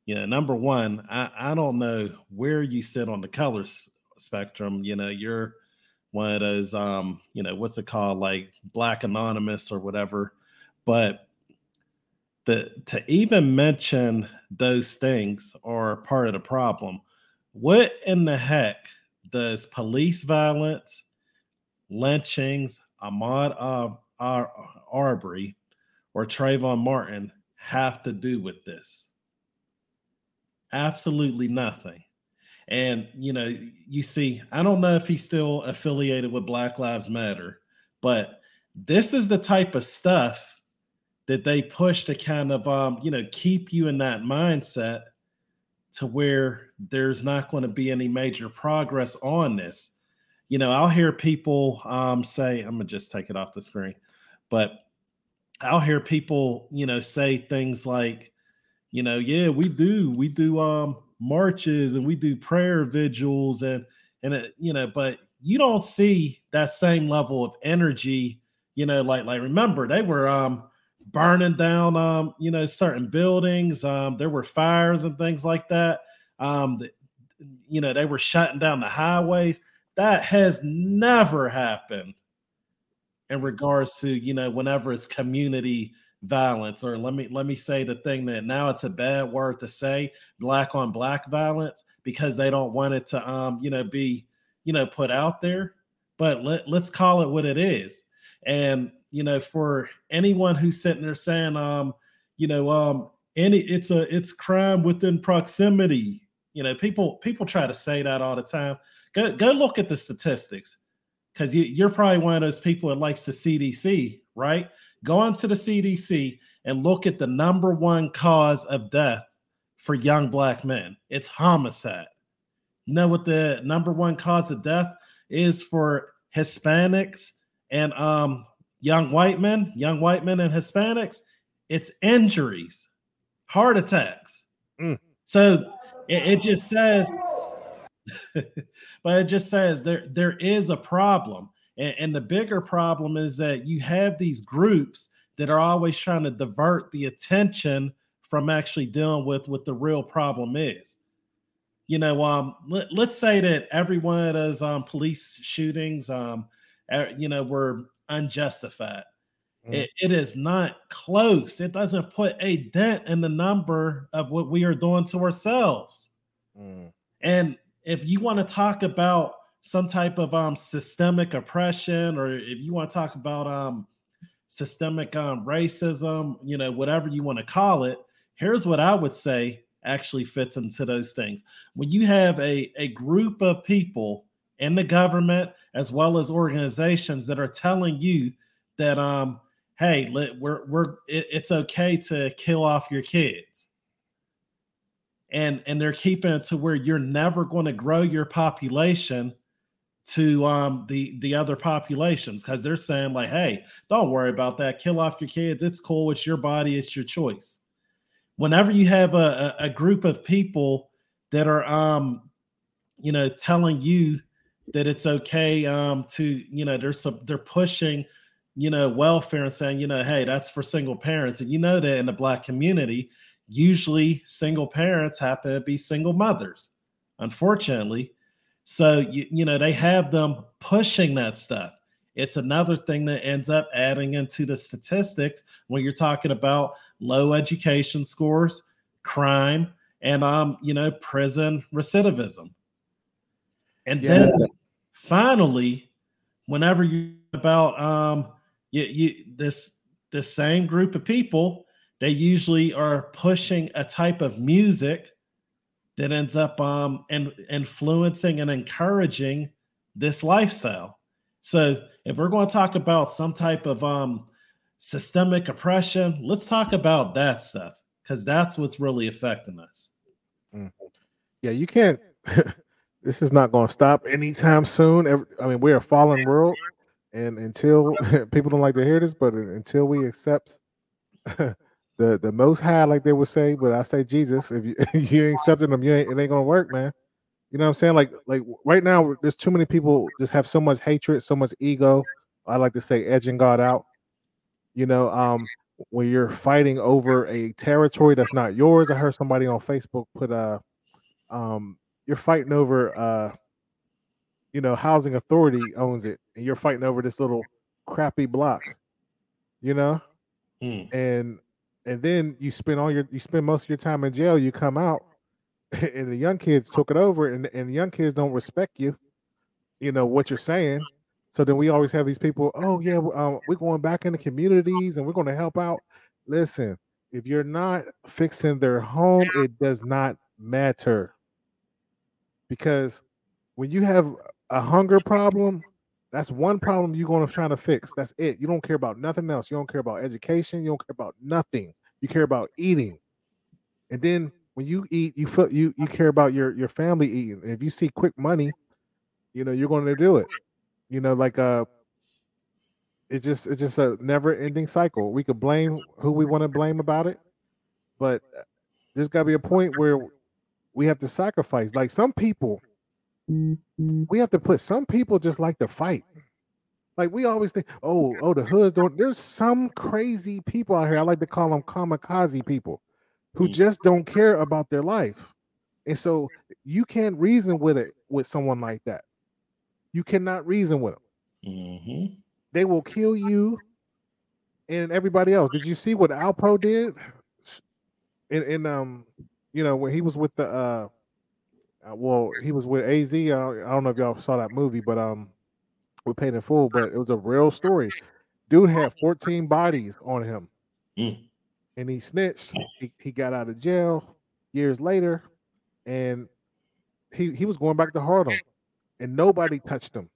C: You know, number one, I, I don't know where you sit on the color spectrum. You know, you're one of those, um, you know, what's it called, like Black Anonymous or whatever. But the to even mention those things are part of the problem. What in the heck does police violence, lynchings, Ahmaud Ar- Ar- Arbery, or Trayvon Martin have to do with this? Absolutely nothing. And you know, you see, I don't know if he's still affiliated with Black Lives Matter, but this is the type of stuff that they push to kind of um, you know keep you in that mindset to where there's not going to be any major progress on this. You know, I'll hear people um, say, I'm gonna just take it off the screen, but I'll hear people, you know, say things like, you know, yeah, we do, we do um marches and we do prayer vigils and and it, you know, but you don't see that same level of energy, you know, like like remember they were um burning down um you know certain buildings um there were fires and things like that um the, you know they were shutting down the highways. That has never happened in regards to you know whenever it's community violence or let me let me say the thing that now it's a bad word to say black on black violence because they don't want it to um you know be you know put out there but let, let's call it what it is and you know, for anyone who's sitting there saying, um, you know, um, any it's a it's crime within proximity. You know, people people try to say that all the time. Go go look at the statistics because you, you're probably one of those people that likes the CDC, right? Go onto the CDC and look at the number one cause of death for young black men. It's homicide. You know what the number one cause of death is for Hispanics and um young white men, young white men and Hispanics, it's injuries, heart attacks. Mm. So it, it just says, [LAUGHS] but it just says there there is a problem. And, and the bigger problem is that you have these groups that are always trying to divert the attention from actually dealing with what the real problem is. You know, um, let, us say that every one of those um, police shootings, um, er, you know, were unjustified. Mm. It, it is not close. It doesn't put a dent in the number of what we are doing to ourselves. Mm. And if you want to talk about some type of um, systemic oppression, or if you want to talk about um, systemic um, racism, you know, whatever you want to call it, here's what I would say actually fits into those things. When you have a, a group of people in the government as well as organizations that are telling you that um hey we're we're it, it's okay to kill off your kids and and they're keeping it to where you're never going to grow your population to um the the other populations because they're saying like hey don't worry about that. Kill off your kids. It's cool. It's your body. It's your choice. Whenever you have a, a, a group of people that are um you know telling you that it's okay um to you know there's some they're pushing you know welfare and saying you know hey that's for single parents. And you know that in the black community usually single parents happen to be single mothers unfortunately so you, you know they have them pushing that stuff it's another thing that ends up adding into the statistics when you're talking about low education scores crime and um you know prison recidivism and yeah. then finally whenever you about um you, you this this same group of people they usually are pushing a type of music that ends up um and influencing and encouraging this lifestyle. So if we're going to talk about some type of um systemic oppression let's talk about that stuff because that's what's really affecting us.
B: Mm. yeah you can't [LAUGHS] this is not going to stop anytime soon. I mean we're a fallen world and until [LAUGHS] people don't like to hear this but until we accept [LAUGHS] the the most high, like they would say, but I say Jesus. If you [LAUGHS] you ain't accepting them, you ain't it ain't gonna work, man. You know what I'm saying? Like like right now, there's too many people just have so much hatred, so much ego. I like to say edging God out. You know, um, when you're fighting over a territory that's not yours. I heard somebody on Facebook put a, um you're fighting over uh you know housing authority owns it and you're fighting over this little crappy block you know mm. and and then you spend all your you spend most of your time in jail you come out [LAUGHS] and the young kids took it over and, and the young kids don't respect you you know what you're saying. So then we always have these people oh yeah um, we're going back in the communities and we're going to help out. Listen if you're not fixing their home it does not matter. Because when you have a hunger problem that's one problem you're going to try to fix. That's it. You don't care about nothing else. You don't care about education. You don't care about nothing. You care about eating. And then when you eat, you feel you you care about your your family eating. And if you see quick money, you know you're going to do it. You know, like uh, it's just it's just a never ending cycle. We could blame who we want to blame about it, but there's got to be a point where we have to sacrifice. Like some people. We have to put some people just like to fight. Like we always think, oh, oh, the hoods don't. There's some crazy people out here. I like to call them kamikaze people, who mm. just don't care about their life, and so you can't reason with it with someone like that. You cannot reason with them. Mm-hmm. They will kill you and everybody else. Did you see what Alpo did? In, in um, you know, when he was with the uh, well, he was with AZ. I, I don't know if y'all saw that movie, but um, we paid in full. But it was a real story. Dude had 14 bodies on him, mm. and he snitched. He, he got out of jail years later, and he he was going back to Harlem, and nobody touched him.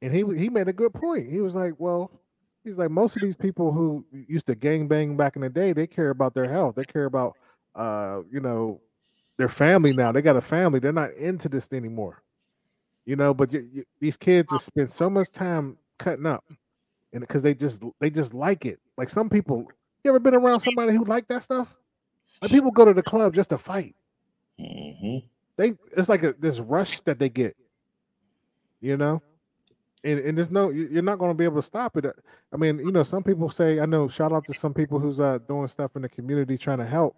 B: And he he made a good point. He was like, well. He's like most of these people who used to gang bang back in the day. They care about their health. They care about, uh, you know, their family now. They got a family. They're not into this anymore. You know, but you, you, these kids just spend so much time cutting up, and because they just they just like it. Like some people, you ever been around somebody who like that stuff? Like people go to the club just to fight. Mm-hmm. They it's like a, this rush that they get. You know, and and there's no you're not going to be able to stop it. I mean, you know, some people say I know. Shout out to some people who's uh doing stuff in the community trying to help,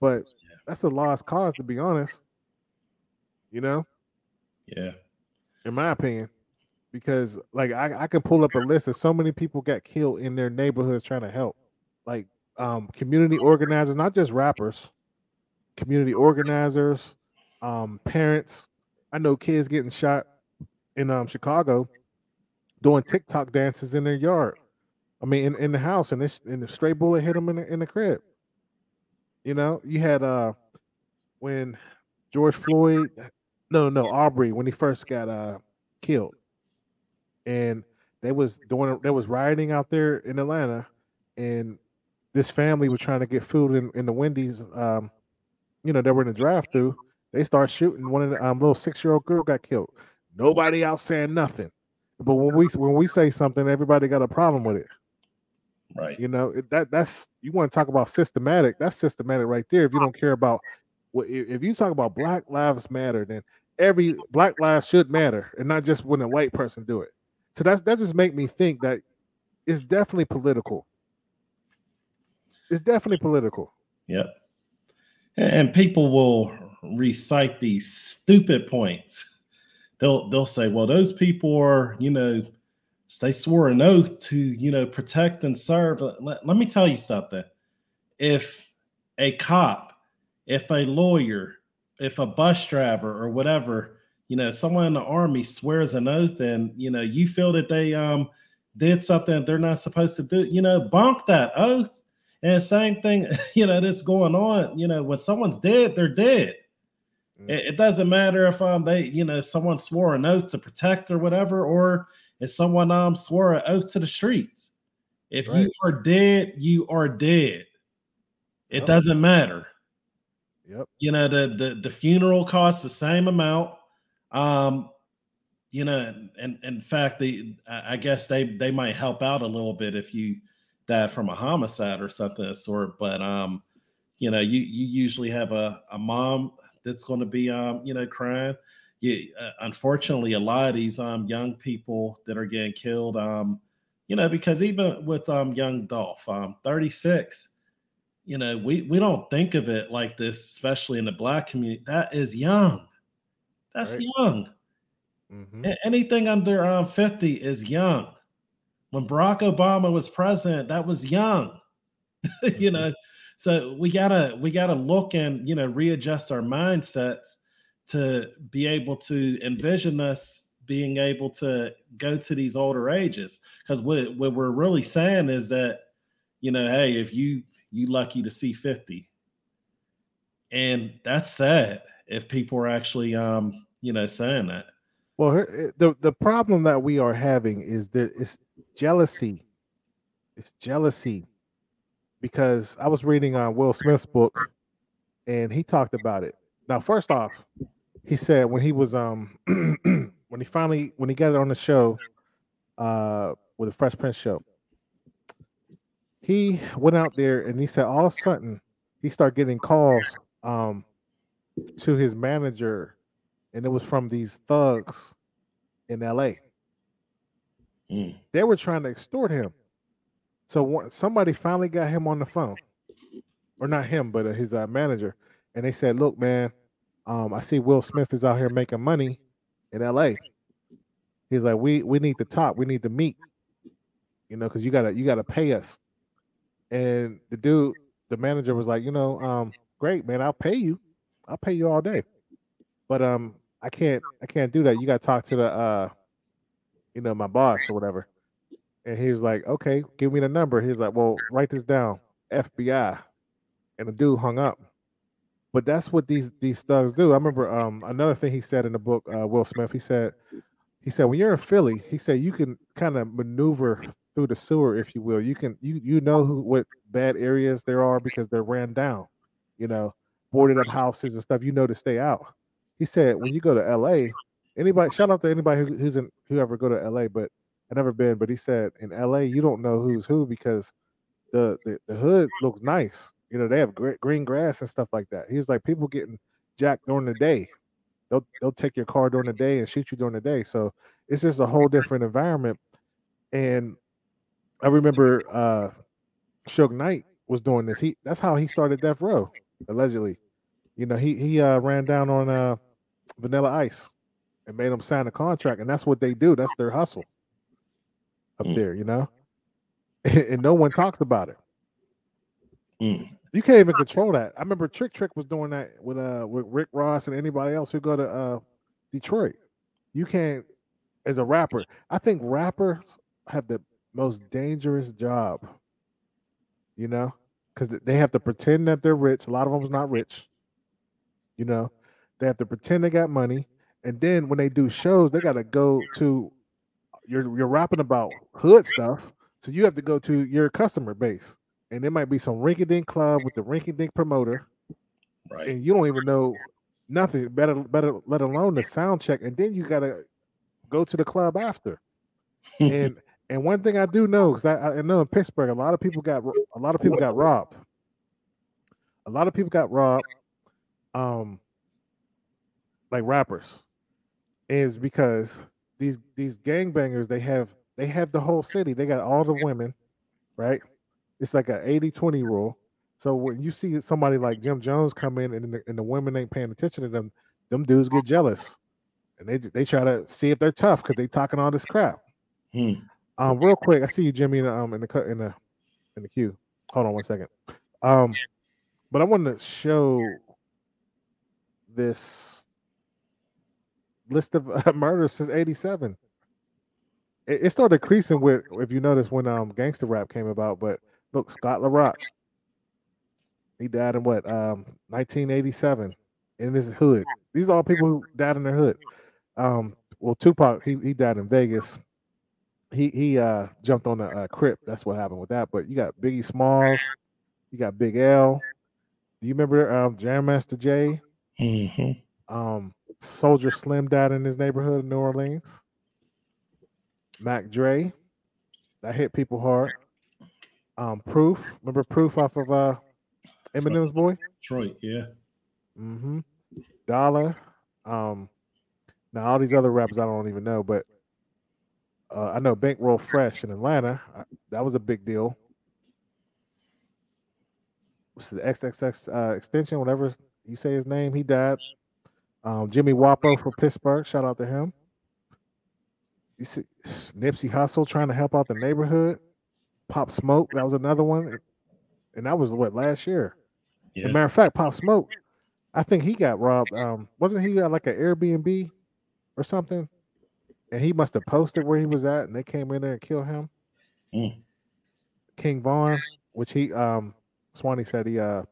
B: but that's a lost cause to be honest. You know?
C: Yeah.
B: In my opinion. Because like I, I can pull up a list of so many people got killed in their neighborhoods trying to help. Like um community organizers, not just rappers, community organizers, um, parents. I know kids getting shot in um Chicago doing TikTok dances in their yard. I mean, in, in the house, and this and the stray bullet hit them in the, in the crib. You know, you had uh when George Floyd, no, no, Aubrey when he first got uh killed, and they was doing, they was rioting out there in Atlanta, and this family was trying to get food in, in the Wendy's. Um, you know, they were in the drive-through. They start shooting. One of the um, little six-year-old girl got killed. Nobody out saying nothing. But when we when we say something, everybody got a problem with it.
C: Right.
B: You know that that's you want to talk about systematic. That's systematic right there. If you don't care about what if you talk about Black Lives Matter, then every Black lives should matter, and not just when a white person do it. So that's that just make me think that it's definitely political. It's definitely political.
C: Yep. And people will recite these stupid points. They'll they'll say, well, those people are, you know, they swore an oath to, you know, protect and serve. Let, let me tell you something. If a cop, if a lawyer, if a bus driver or whatever, you know, someone in the army swears an oath and you know you feel that they um did something they're not supposed to do, you know, bonk that oath. And same thing, [LAUGHS] you know, that's going on. You know, when someone's dead, they're dead. Mm-hmm. It, it, doesn't matter if um they, you know, someone swore an oath to protect or whatever, or if someone um swore an oath to the streets. If right. you are dead, you are dead. It yep. doesn't matter.
B: Yep.
C: You know, the the the funeral costs the same amount. Um, you know, and, in fact, the I guess they they might help out a little bit if you died from a homicide or something of sort. But um, you know, you you usually have a a mom that's going to be um, you know, crying. You, uh, unfortunately, a lot of these um young people that are getting killed, um, you know, because even with um young Dolph, um, 36, you know, we we don't think of it like this, especially in the black community. That is young. That's right. young. Mm-hmm. Anything under um, 50 is young. When Barack Obama was president, that was young. [LAUGHS] you mm-hmm. know, so we gotta we gotta look and you know readjust our mindsets to be able to envision us being able to go to these older ages. Because what, what we're really saying is that, you know, hey, if you you lucky to see 50. And that's sad if people are actually um, you know, saying that.
B: Well, eh, the the problem that we are having is that it's jealousy. It's jealousy because I was reading on uh, Will Smith's book, and he talked about it. Now, first off, he said when he was um [CLEARS THROAT] when he finally when he got on the show, uh, with the Fresh Prince show, he went out there and he said all of a sudden he started getting calls um to his manager and it was from these thugs in LA. Mm. They were trying to extort him. So somebody finally got him on the phone, or not him, but uh, his uh, manager, and they said, "Look, man, um, I see Will Smith is out here making money in LA. He's like, we we need to talk. We need to meet. You know, because you gotta you gotta pay us." And the dude, the manager, was like, "You know, um, great, man. I'll pay you. I'll pay you all day." But um, I can't I can't do that. You got to talk to the uh, you know, my boss or whatever. And he was like, okay, give me the number. He's like, well, write this down, FBI. And the dude hung up. But that's what these these thugs do. I remember um another thing he said in the book, uh, Will Smith. He said, he said when you're in Philly, he said you can kind of maneuver through the sewer, if you will. You can you you know who what bad areas there are because they're ran down, you know, boarded up houses and stuff. You know to stay out he said when you go to LA, anybody shout out to anybody who, who's in whoever go to LA, but I never been. But he said in LA you don't know who's who because the the, the hood looks nice. You know they have green grass and stuff like that. He's like people getting jacked during the day. They'll they'll take your car during the day and shoot you during the day. So it's just a whole different environment. And I remember uh Suge Knight was doing this. He that's how he started Death Row, allegedly. You know, he he uh, ran down on uh, Vanilla Ice and made him sign a contract, and that's what they do. That's their hustle up mm. there, you know. [LAUGHS] and no one talks about it. Mm. You can't even control that. I remember Trick Trick was doing that with uh with Rick Ross and anybody else who go to uh Detroit. You can't as a rapper. I think rappers have the most dangerous job. You know, because they have to pretend that they're rich. A lot of them's not rich You know, they have to pretend they got money, and then when they do shows, they got to go to. You're you're rapping about hood stuff, so you have to go to your customer base, and there might be some rinky-dink club with the rinky-dink promoter,
C: Right.
B: and you don't even know nothing. Better better let alone the sound check, and then you got to go to the club after. and [LAUGHS] and one thing I do know because I, I know in Pittsburgh a lot of people got a lot of people got robbed. A lot of people got robbed, um, like rappers, is because these these gangbangers they have they have the whole city. They got all the women, right? It's like a 80-20 rule. So when you see somebody like Jim Jones come in and the, and the women ain't paying attention to them, them dudes get jealous, and they they try to see if they're tough because they talking all this crap.
C: Hmm.
B: Um, real quick, I see you, Jimmy, in the, um in the cut in the in the queue. Hold on one second. Um, but I wanted to show this list of uh, [LAUGHS] murders since '87. It, it started decreasing with, if you notice, when um gangster rap came about. But look, Scott La Rock, he died in what um 1987 in his hood. These are all people who died in their hood. Um, well, Tupac, he he died in Vegas he he uh jumped on the uh, crip. That's what happened with that. But you got Biggie Smalls, you got Big L. Do you remember um Jam Master Jay?
C: Mm-hmm.
B: Um Soulja Slim died in his neighborhood in New Orleans. Mac Dre, that hit people hard. Um Proof, remember Proof off of uh Eminem's boy?
C: Detroit, yeah.
B: Mm-hmm. Dollar. Um now all these other rappers I don't even know, but uh, I know Bankroll Fresh in Atlanta. Uh, that was a big deal. What's the XXX uh, extension? Whatever you say his name, he died. Um, Jimmy Wopo from Pittsburgh. Shout out to him. You see Nipsey Hussle trying to help out the neighborhood. Pop Smoke. That was another one, and that was what last year.
C: Yeah.
B: As a matter of fact, Pop Smoke. I think he got robbed. Um, wasn't he at like an Airbnb or something? And he must have posted where he was at, and they came in there and killed him.
C: Mm.
B: King Von, which he um Swanee said he uh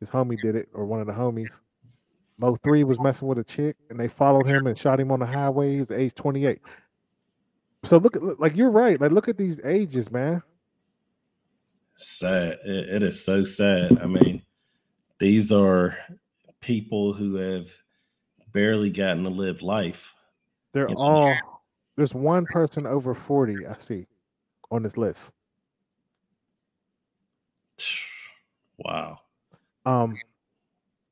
B: his homie did it, or one of the homies. Mo3 was messing with a chick, and they followed him and shot him on the highway. He was age twenty eight. So look at like you're right. Like look at these ages, man.
C: Sad. It, it is so sad. I mean, these are people who have barely gotten to live life.
B: They're all there's one person over 40 I see on this list. [SIGHS]
C: Wow.
B: Um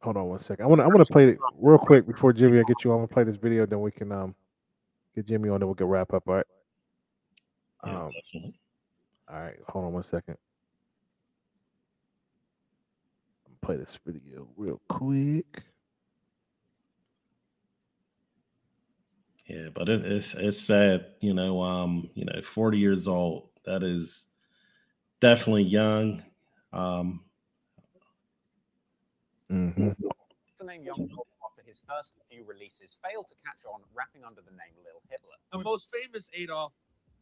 B: hold on one second. I want to I want to play it real quick before Jimmy I get you. I'm gonna play this video, then we can um get Jimmy on, then we can wrap up. All right.
C: Yeah,
B: Um,
C: definitely.
B: all right, hold on one second. Play this video real quick.
C: Yeah, but it, it's it's sad, you know. Um, you know, forty years old. That is definitely young. Um,
B: Mm-hmm.
F: the name Young Dolph after his first few releases failed to catch on, rapping under the name Lil Hitler.
G: The most famous Adolf,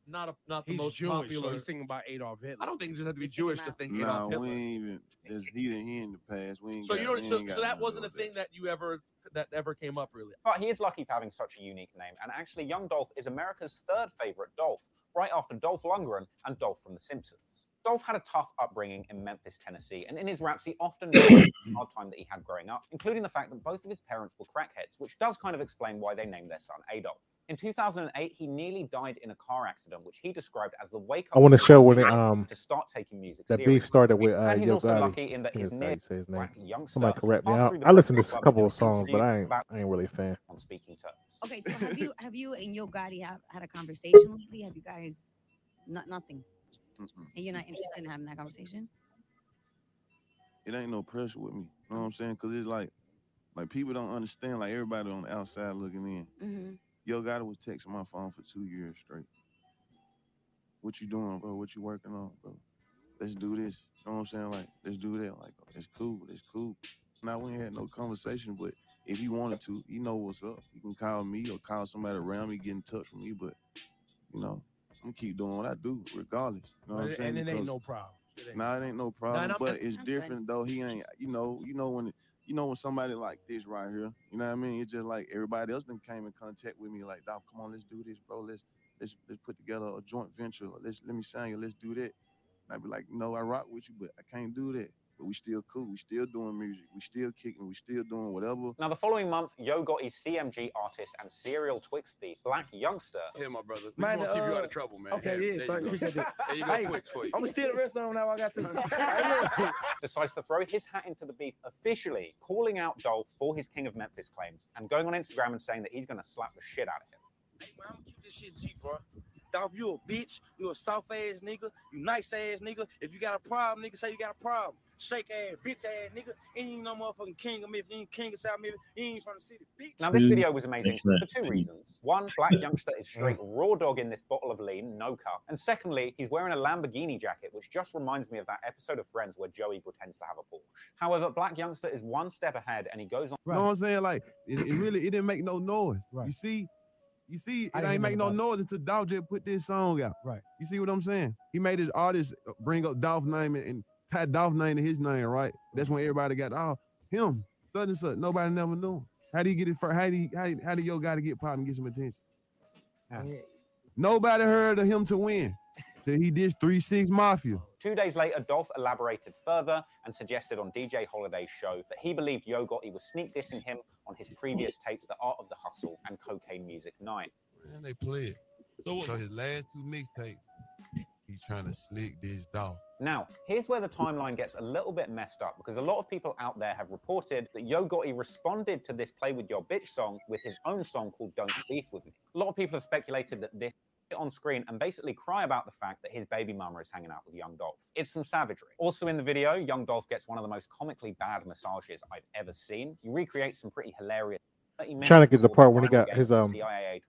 G: not a not the
H: He's
G: most
H: Jewish,
G: popular.
H: so he's thinking about Adolf Hitler.
G: I don't think you just have to be
H: He's
G: Jewish to
H: about-
G: think
I: Nah,
G: Adolf
I: we ain't even. There's, he didn't. He in the past. We ain't.
G: So
I: got,
G: you don't. So, so that wasn't a
I: do with
G: thing that you ever that ever came up really.
F: Oh, but he is lucky for having such a unique name, and actually, Young Dolph is America's third favorite Dolph, right after Dolph Lundgren and Dolph from The Simpsons. Dolph had a tough upbringing in Memphis, Tennessee, and in his raps, he often mentions the hard time that he had growing up, including the fact that both of his parents were crackheads, which does kind of explain why they named their son Adolf. In 2008, he nearly died in a car accident, which he described as the wake up.
B: I wanna
F: call
B: show when it, um,
F: to start taking music
B: That beef started with uh,
F: and he's
B: Yo
F: also
B: Gotti.
F: lucky in that
B: I think
F: his
B: that's how
F: near
B: say his name.
F: Blac Youngsta
B: Somebody correct me.
F: passed
B: I, I listened to a couple of songs, but I ain't
F: about
B: I ain't really a fan.
F: on speaking terms.
J: Okay, so have you have you and Yo Gotti have had a conversation lately? Have you guys not nothing?
I: Mm-mm.
J: And you're not interested in having that conversation?
I: It ain't no pressure with me. You know what I'm saying? Cause it's like, like people don't understand. Like everybody on the outside looking in.
J: Mm-hmm.
I: Yo, Gotti was texting my phone for two years straight. What you doing, bro? What you working on, bro? Let's do this. You know what I'm saying? Like, let's do that. Like, oh, it's cool. It's cool. Now we ain't had no conversation, but if he wanted to, you know what's up. He can call me or call somebody around me, get in touch with me. But you know, I'm gonna keep doing what I do, regardless. You know what I'm saying?
H: and it ain't no problem. It ain't
I: Nah, it ain't no problem.
G: and I'm-
I: but it's different though. He ain't, you know, you know when you know, when somebody like this right here, you know what I mean? It's just like everybody else then came in contact with me, like, Doc, come on, let's do this, bro. Let's let's let's put together a joint venture. Let's let me sign you, let's do that. And I'd be like, no, I rock with you, but I can't do that. But we still cool. We still doing music. We still kicking. We still doing whatever.
F: Now, the following month, Yo Gotti's CMG artist and serial Twix thief, Blac Youngsta,
H: Here, my brother. We
K: Man,
H: gonna keep you out
K: uh,
H: of trouble, man.
K: okay,
H: Here,
K: yeah,
H: there you go.
K: appreciate that.
H: There you go,
K: Hey,
H: Twix for you.
K: I'm gonna steal the rest of them now. I got to. [LAUGHS]
F: decides to throw his hat into the beef officially, calling out Dolph for his King of Memphis claims and going on Instagram and saying that he's going to slap the shit out of him.
L: Hey, man, I'm gonna keep this shit G, bro. Dolph, you a bitch. You a soft ass nigga. You nice ass nigga. If you got a problem, nigga, say you got a problem. Shake ass, bitch ass nigga. You ain't no motherfucking king of Memphis. You ain't king of South Memphis. You ain't from the city, bitch.
F: Now, this
C: mm,
F: video was amazing for two reasons. One, Blac Youngsta is mm. straight raw dog in this bottle of lean, no cup. And secondly, he's wearing a Lamborghini jacket, which just reminds me of that episode of Friends where Joey pretends to have a Porsche. However, Blac Youngsta is one step ahead and he goes on.
M: You know what I'm saying? Like it, it really it didn't make no noise. Right. You see, you see, it
N: didn't
M: ain't make no
N: about it.
M: noise until Dolph just put this song out.
N: Right.
M: You see what I'm saying? He made his artist uh, bring up Dolph name and, and tied Dolph name to his name, right? That's when everybody got oh him, such and such. Nobody never knew. him. How did you get it first? How did he, how did, how did your guy to get pop and get some attention? Nobody heard of him to win. Till he did three six mafia.
F: Two days later, Dolph elaborated further and suggested on DJ Holiday's show that he believed Yo Gotti was sneak dissing him on his previous tapes, The Art of the Hustle and Cocaine Muzik 9.
O: And they play it.
F: So
O: So, his last two mixtapes, he's trying to sneak this Dolph.
F: Now, here's where the timeline gets a little bit messed up because a lot of people out there have reported that Yo Gotti responded to this Play With Your Bitch song with his own song called Don't Beef With Me. A lot of people have speculated that this on screen and basically cry about the fact that his baby mama is hanging out with young Dolph. It's some savagery. Also in the video, young Dolph gets one of the most comically bad massages I've ever seen. He recreates some pretty hilarious 30
B: Trying to get the part when he got his
F: the
B: um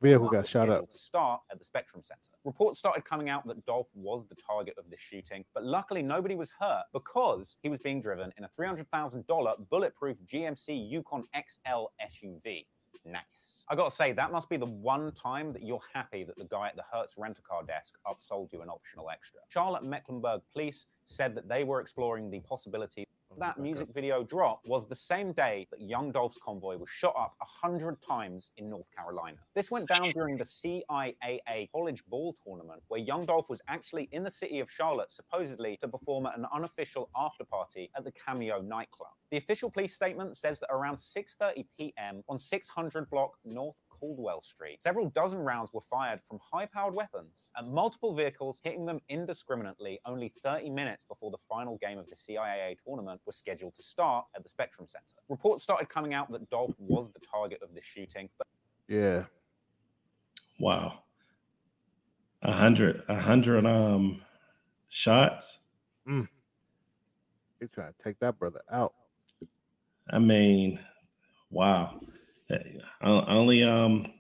B: vehicle got shot up.
F: to start at the Spectrum Center. Reports started coming out that Dolph was the target of this shooting, but luckily nobody was hurt because he was being driven in a $300,000 bulletproof GMC Yukon XL SUV. Nice. I gotta say, that must be the one time that you're happy that the guy at the Hertz rent a car desk upsold you an optional extra. Charlotte Mecklenburg Police said that they were exploring the possibility that music video drop was the same day that Young Dolph's convoy was shot up a hundred times in North Carolina. This went down during the CIAA College Ball Tournament, where Young Dolph was actually in the city of Charlotte, supposedly to perform at an unofficial after party at the Cameo nightclub. The official police statement says that around 6:30 p.m. on 600 block North Caldwell Street. Several dozen rounds were fired from high powered weapons at multiple vehicles, hitting them indiscriminately only 30 minutes before the final game of the CIAA tournament was scheduled to start at the Spectrum Center. Reports started coming out that Dolph was the target of this shooting, but
B: Yeah.
C: Wow. A hundred, a hundred um shots.
B: Mm. They trying to take that brother out.
C: I mean, wow. Uh, Only um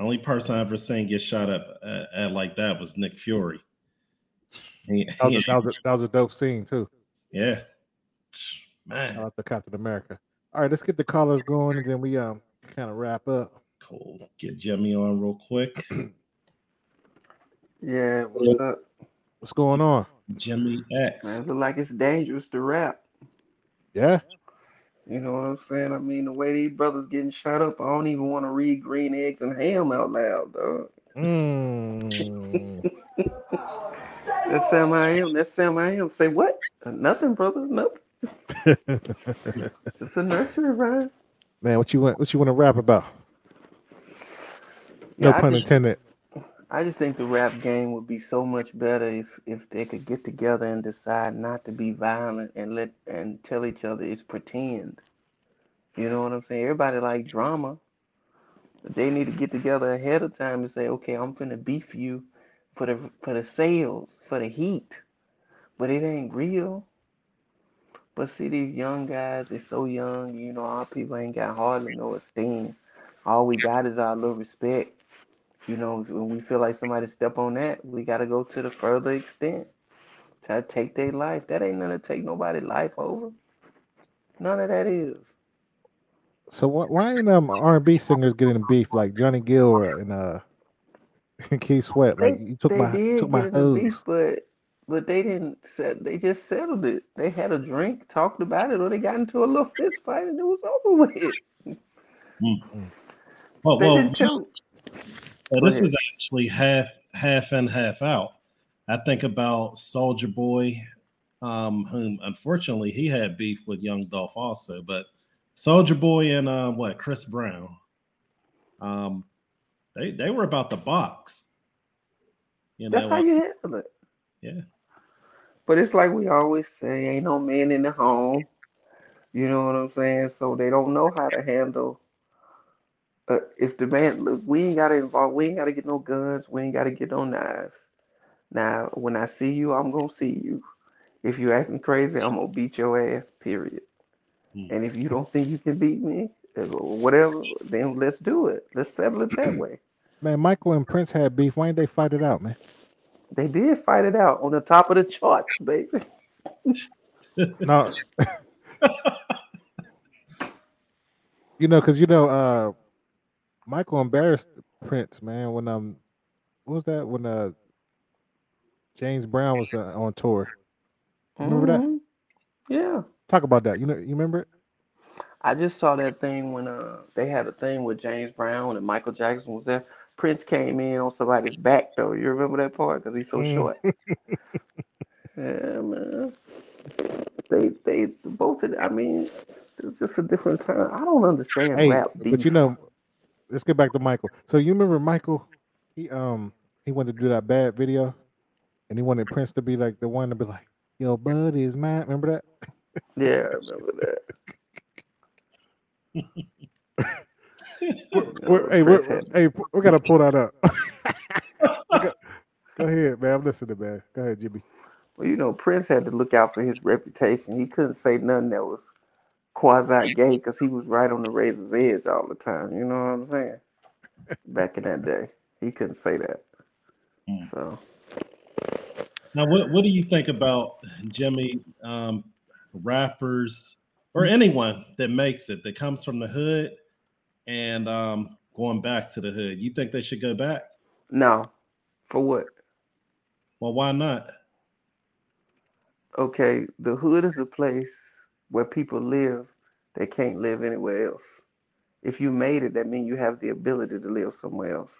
C: only person I ever seen get shot up at, at like that was Nick Fury. He-
B: That was, a, that, was a, that was a dope scene too.
C: yeah. Man.
B: Shout out to Captain America. All right, let's get the callers going and then we um kind of wrap up.
C: Cool. Get Jimmy on real quick. [CLEARS THROAT]
P: Yeah, what's up?
B: What's going on?
C: Jimmy X.
P: Man, it look like it's dangerous to rap.
B: Yeah.
P: You know what I'm saying? I mean, the way these brothers getting shot up, I don't even want to read Green Eggs and Ham out loud, dog.
B: Mm. [LAUGHS]
P: That's Sam I am. That's Sam I am. Say what? Nothing, brother. Nothing. [LAUGHS] It's a nursery rhyme.
B: Man, what you want? What you want to rap about? No
P: Yeah,
B: pun
P: just-
B: intended.
P: I just think the rap game would be so much better if if they could get together and decide not to be violent and let and tell each other it's pretend. You know what I'm saying? Everybody like drama. They need to get together ahead of time and say, okay, I'm finna beef you for the for the sales, for the heat. But it ain't real. But see these young guys, they're so young, you know, our people ain't got hardly no esteem. All we got is our little respect. You know, when we feel like somebody step on that, we got to go to the further extent. Try to take their life. That ain't nothing to take nobody's life over. None of that is.
B: So why, why ain't um R and B singers getting in beef like Johnny Gill and uh [LAUGHS] Keith Sweat? Like
P: They
B: you took
P: they
B: my
P: did
B: took my
P: get a beef, but but they didn't set. They just settled it. They had a drink, talked about it, or they got into a little [LAUGHS] fist fight, and it was over with.
C: Well,
P: They
C: well,
P: didn't tell.
C: This is actually half half in, half out. I think about Soulja Boy, um, whom unfortunately he had beef with Young Dolph also, but Soulja Boy and uh, what Chris Brown, um, they they were about the box. You
P: That's how you handle it.
C: yeah.
P: But it's like we always say, ain't no man in the home. You know what I'm saying? So they don't know how to handle. Uh, if the man, look, we ain't gotta involve. We ain't gotta get no guns. We ain't gotta get no knives. Now, when I see you, I'm gonna see you. If you acting crazy, I'm gonna beat your ass. Period. And if you don't think you can beat me, uh, whatever, then let's do it. Let's settle it that [CLEARS THROAT] way.
B: Man, Michael and Prince had beef. Why didn't they fight it out, man?
P: They did fight it out on the top of the charts, baby. [LAUGHS]
B: No. [LAUGHS] you know, because you know, uh Michael embarrassed Prince, man, when um what was that? When uh James Brown was uh, on tour. Remember that?
P: Mhm. Yeah.
B: Talk about that. You know, you remember it?
P: I just saw that thing when uh they had a thing with James Brown and Michael Jackson was there. Prince came in on somebody's back though. You remember that part? Because he's so
B: Mm.
P: short. [LAUGHS] Yeah, man. They they both I mean, it's just a different time. I don't understand
B: Hey,
P: rap
B: but
P: beef.
B: you know, let's get back to Michael. So you remember Michael? He um he wanted to do that bad video, and he wanted Prince to be like the one to be like, "Yo, bud is mine." Remember that?
P: Yeah, I remember that.
B: We're- hey, we're, hey, we gotta pull that up. go, [LAUGHS] go ahead, man. I'm listening, man. Go ahead, Jimmy.
P: Well, you know, Prince had to look out for his reputation. He couldn't say nothing that was quasi gay because he was right on the razor's edge all the time. You know what I'm saying? Back in that day, he couldn't say that. So
C: Now, what what do you think about Jimmy um, rappers or anyone that makes it that comes from the hood and um, going back to the hood? You think they should go back?
P: no, for what?
C: Well, why not?
P: Okay, the hood is a place where people live they can't live anywhere else. If you made it, that means you have the ability to live somewhere else.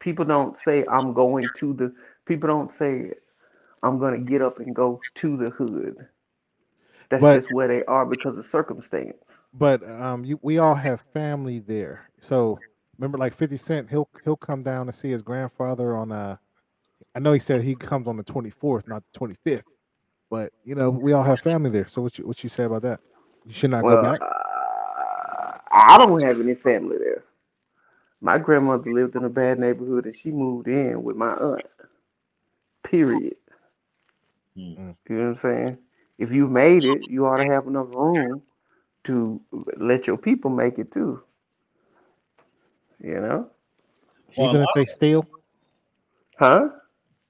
P: People don't say I'm going to the people don't say I'm gonna get up and go to the hood. That's
B: But-
P: just where they are because of circumstance.
B: But um, you, we all have family there. So remember, like Fifty Cent, he'll he'll come down to see his grandfather on uh, I know he said he comes on the 24th, not the 25th. But you know, we all have family there. So what you what you say about that? You should not
P: Well,
B: go back.
P: uh, I don't have any family there. My grandmother lived in a bad neighborhood and she moved in with my aunt. Period. You know what I'm saying? If you made it, you ought to have enough room to let your people make it too. You know?
B: Even if they steal,
P: Huh?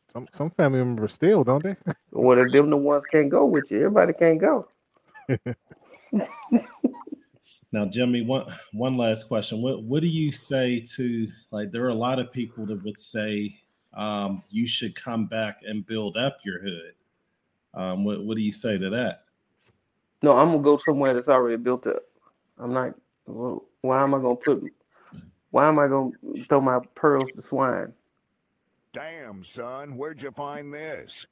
B: Some some family members still don't they? [LAUGHS]
P: Well, if them the ones can't go with you, everybody can't go. [LAUGHS]
C: Now, Jimmy, one one last question. What what do you say to like? There are a lot of people that would say um, you should come back and build up your hood. Um, what what do you say to that?
P: No, I'm gonna go somewhere that's already built up. I'm not. well, Why am I gonna put? Why am I gonna throw my pearls to swine?
H: Damn, son, where'd you find this?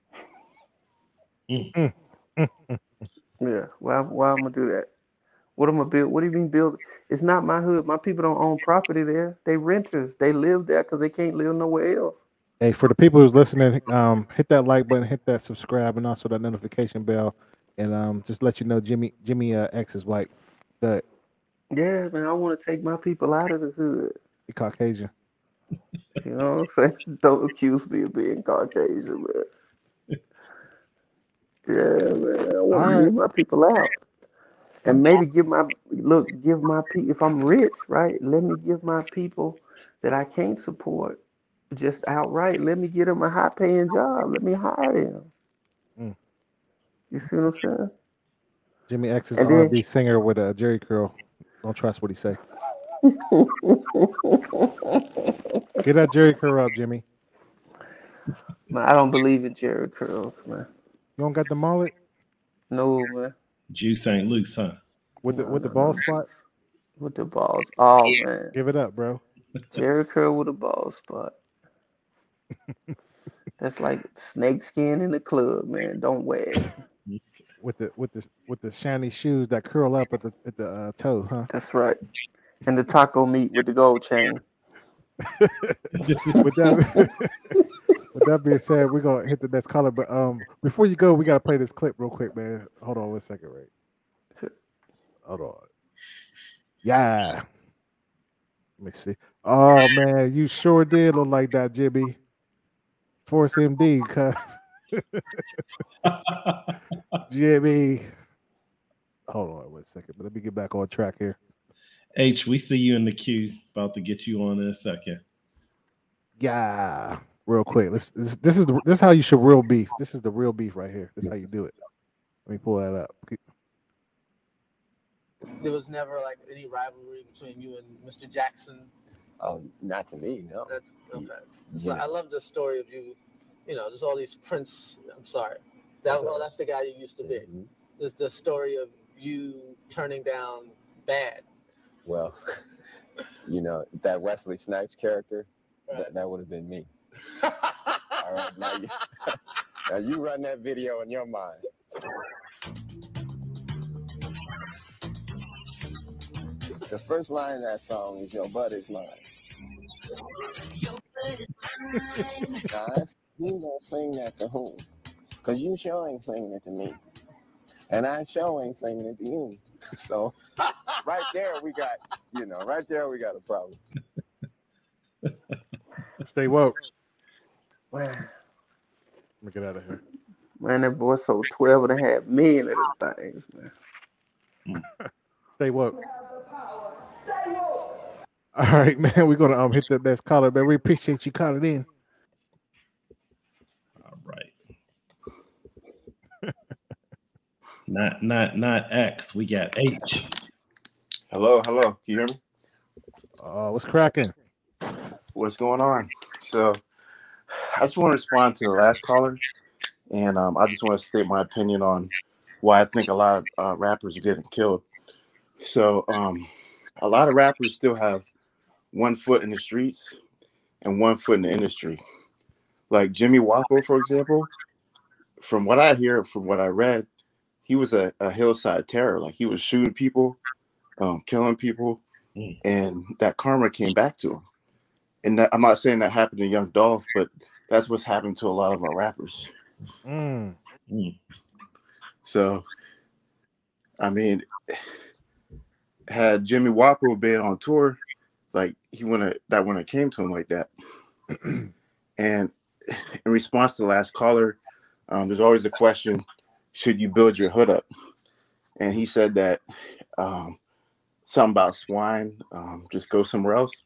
H: [LAUGHS]
P: Yeah. Why? Why am I gonna do that? What am I build? What do you mean build? It's not my hood. My people don't own property there. They renters. They live there because they can't live nowhere else.
B: Hey, for the people who's listening, um, hit that like button, hit that subscribe, and also that notification bell, and um, just let you know Jimmy Jimmy uh, X is white, but
P: Yeah, man. I want to take my people out of the hood.
B: he Caucasian.
P: You know what I'm saying? [LAUGHS] Don't accuse me of being Caucasian, man. Yeah, man. I want to
B: Alright.
P: get my people out. And maybe give my look, give my people if I'm rich, right? Let me give my people that I can't support just outright. Let me get them a high paying job. Let me hire them.
B: Mm.
P: You see what I'm saying?
B: Jimmy X is
P: And
B: an
P: then-
B: R&B singer with a Jheri curl. Don't trust what he say. [LAUGHS] Get that Jheri curl up, Jimmy.
P: Man, I don't believe in Jheri curls, man.
B: You don't got the mullet
P: No, man.
C: Juice ain't loose, huh?
B: with the with the ball spot.
P: With the balls. Oh man.
B: Give it up, bro.
P: Jheri curl with a ball spot. That's like snake skin in the club, man. Don't wear it.
B: With the with the with the shiny shoes that curl up at the at the uh, toe, huh?
P: That's right. And the taco meat with the gold chain. [LAUGHS]
B: with that, [LAUGHS] with that being said, we're gonna hit the next caller. But um, before you go, we gotta play this clip real quick, man. Hold on one second, right? Hold on. Yeah. Let me see. Oh man, you sure did look like that, Jimmy. Force MD, cuz [LAUGHS] Jimmy. Hold on one second, but let me get back on track here.
C: H, we see you in the queue. About to get you on in a second.
B: Yeah, real quick. Let's this, this is the, this is how you should real beef. This is the real beef right here. This is how you do it. Let me pull that up.
N: There was never like any rivalry between you and Mr. Jackson.
Q: Oh, not to me, no.
N: That's, okay.
Q: You
N: So. I love the story of you. You know, there's all these Prince. I'm sorry. That
Q: That's
N: well, that's the guy you used to be.
Q: Mhm.
N: There's the story of you turning down bad.
Q: Well, [LAUGHS] you know, that Wesley Snipes character, that, that would have been me. All right, now you, [LAUGHS] now you run that video in your mind. The first line of that song is "Your butt is mine." now, you gonna sing that to whom? Cause you sure ain't singing it to me, and I sure ain't singing it to you. [LAUGHS] So, right there we got, you know, right there we got a problem.
B: Stay woke.
P: Man,
B: Let me get out of here.
P: man, that boy sold 12 and a half million of them things, man.
B: Stay woke. All right, man. We're gonna um hit the next caller, man. We appreciate you calling in.
C: All right. [LAUGHS] not not not X. We got H.
R: Hello, hello. Can you hear me?
B: Uh, what's cracking?
R: What's going on? So, I just want to respond to the last caller, and um, I just want to state my opinion on why I think a lot of uh, rappers are getting killed. So, um, a lot of rappers still have one foot in the streets and one foot in the industry. Like Jimmy Wopo, for example, from what I hear, from what I read, he was a, a hillside terror. Like he was shooting people, um, killing people, and that karma came back to him. And that, I'm not saying that happened to Young Dolph, but that's what's happened to a lot of our rappers.
B: Mm.
R: So, I mean, had Jimmy Wopo been on tour, like he wouldn't that wouldn't have came to him like that. [CLEARS THROAT] and in response to the last caller, um, there's always the question: Should you build your hood up? And he said that um, something about swine, um, just go somewhere else.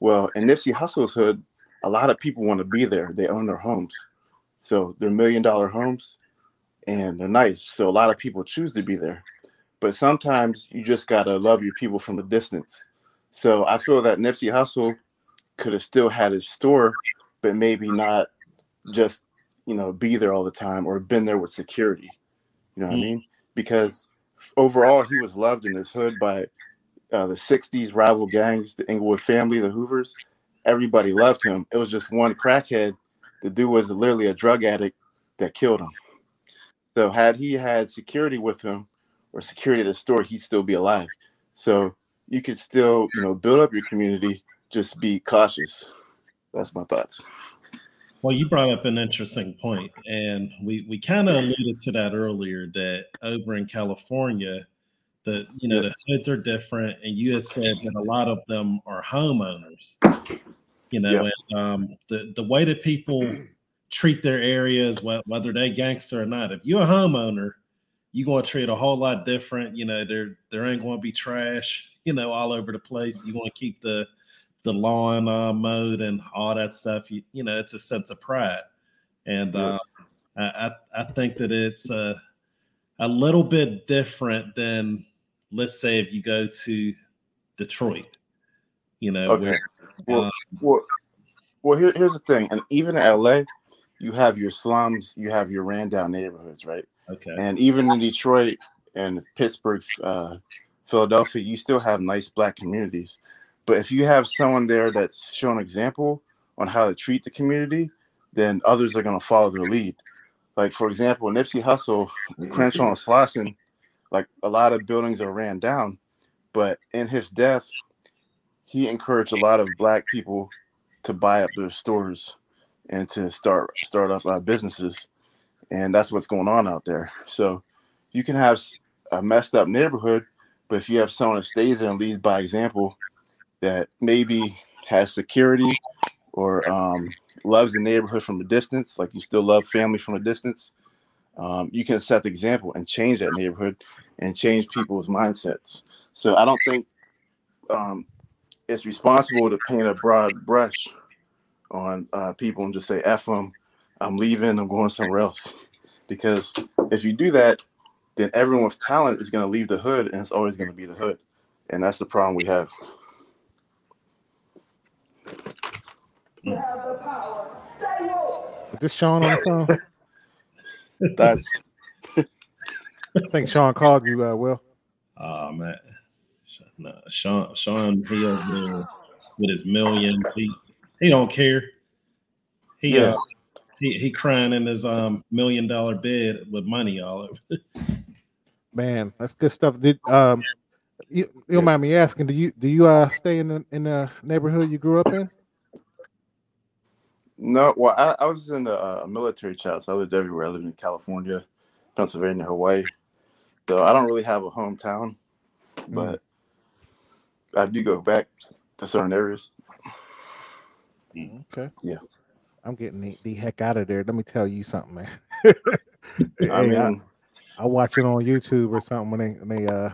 R: Well, in Nipsey Hussle's hood, a lot of people want to be there. They own their homes, so they're million dollar homes, and they're nice. So a lot of people choose to be there. But sometimes you just gotta love your people from a distance. So I feel that Nipsey Hussle could have still had his store, but maybe not just you know be there all the time or been there with security. You know what I mean? Because overall, he was loved in his hood by uh, the '60s rival gangs, the Inglewood family, the Hoovers. Everybody loved him. It was just one crackhead. The dude was literally a drug addict that killed him. So had he had security with him or security at the store, he'd still be alive. So you could still, you know, build up your community. Just be cautious. That's my thoughts.
C: Well, you brought up an interesting point, and we we kind of alluded to that earlier. That over in California, the you know the hoods are different, and you had said that a lot of them are homeowners. You know, and um, the the way that people treat their areas, wh- whether they gangster or not, if you're a homeowner, you're going to treat a whole lot different. You know, there there ain't going to be trash, you know, all over the place. You want to keep the the lawn uh, mowed and all that stuff. You, you know, it's a sense of pride, and
R: Yeah.
C: uh, I, I I think that it's a a little bit different than let's say if you go to Detroit. You know,
R: Okay.
C: where,
R: Well,
C: uh,
R: well, well here, here's the thing. And even in LA, you have your slums, you have your ran down neighborhoods, right?
C: Okay.
R: And even in Detroit and Pittsburgh, uh, Philadelphia, you still have nice black communities. But if you have someone there that's showing example on how to treat the community, then others are going to follow their lead. Like for example, Nipsey Hussle, Crenshaw and Slauson, like a lot of buildings are ran down, but in his death, he encouraged a lot of black people to buy up their stores and to start start up uh, businesses, and that's what's going on out there. So you can have a messed up neighborhood, but if you have someone that stays there and leads by example, that maybe has security or um, loves the neighborhood from a distance, like you still love family from a distance, um, you can set the example and change that neighborhood and change people's mindsets. So I don't think um, it's responsible to paint a broad brush on uh, people and just say "f them," I'm leaving, I'm going somewhere else. Because if you do that, then everyone with talent is going to leave the hood, and it's always going to be the hood, and that's the problem we have.
B: Is this Sean on the phone? [LAUGHS]
R: That's.
B: I think Sean called you. Uh, Will.
C: Oh man, no, Sean, Sean, he over there with his millions. He he don't care. He
B: Yeah.
C: uh, he he crying in his um million dollar bed with money all over. [LAUGHS]
B: Man, that's good stuff. Did um, you, you don't mind me asking? Do you do you uh stay in the in the neighborhood you grew up in?
R: No, well, I, I was in a, uh military child, so I lived everywhere. I lived in California, Pennsylvania, Hawaii. So I don't really have a hometown, but I do go back to certain areas.
B: Okay.
R: Yeah.
B: I'm getting the, the heck out of there. Let me tell you something, man. [LAUGHS] [LAUGHS]
R: I
B: Hey, I,
R: mean,
B: I watch it on YouTube or something when they when they uh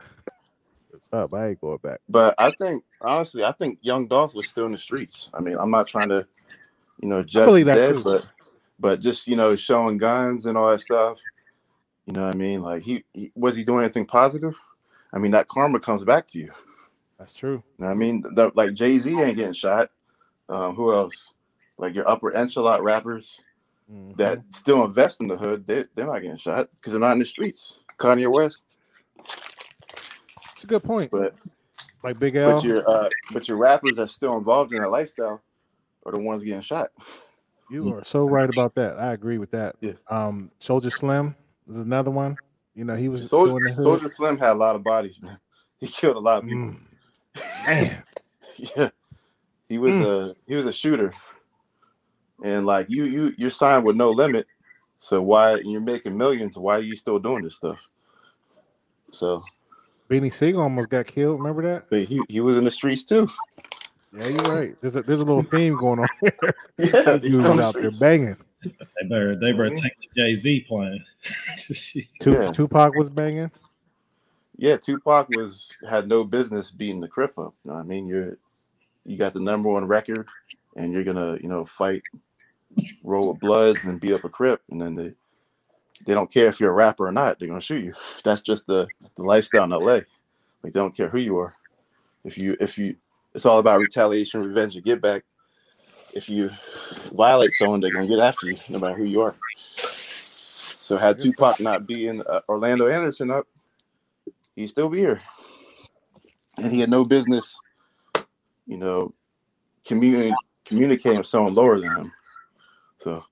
B: what's up. I ain't going back.
R: but I think honestly, I think Young Dolph was still in the streets. I mean, I'm not trying to, you know,
B: just
R: dead,
B: too.
R: but but just you know, showing guns and all that stuff. You know what I mean? Like he, he was he doing anything positive? I mean, that karma comes back to you.
B: That's true.
R: You know what I mean? The, like Jay Z ain't getting shot. Um, who else? Like your upper echelon rappers that still invest in the hood, they, they're not getting shot because they're not in the streets. Kanye West.
B: It's a good point.
R: But
B: like Big L.
R: but your uh, but your rappers are still involved in that lifestyle are the ones getting shot.
B: You are so right about that. I agree with that.
R: Yeah.
B: Um, Soulja Slim is another one. You know, he was
R: Soldier,
B: the.
R: Soulja Slim had a lot of bodies, man. [LAUGHS] He killed a lot of people.
B: Man. [LAUGHS]
R: yeah, he was
B: Mm.
R: a he was a shooter, and like you you you're signed with no limit. So why you're making millions? Why are you still doing this stuff? So
B: Beanie Sigel almost got killed. Remember that?
R: but he he was in the streets too.
B: Yeah, you're right. There's a there's a little theme going on here. [LAUGHS]
R: Yeah,
B: These
R: he's
B: dudes out there banging.
C: They better they better mm-hmm. take the Jay Z playing. [LAUGHS]
R: Yeah.
B: Tupac was banging.
R: Yeah, Tupac was had no business beating the Crip up. You know what I mean? You're you got the number one record, and you're gonna you know fight, roll with Bloods, and beat up a Crip, and then they they don't care if you're a rapper or not. They're gonna shoot you. [LAUGHS] That's just the the lifestyle in LA. Like they don't care who you are. If you if you, it's all about retaliation, revenge, and get back. If you violate someone, they're gonna get after you, no matter who you are. So had Tupac not beaten uh, Orlando Anderson up, he'd still be here. And he had no business, you know, communi- communicating with someone lower than him. So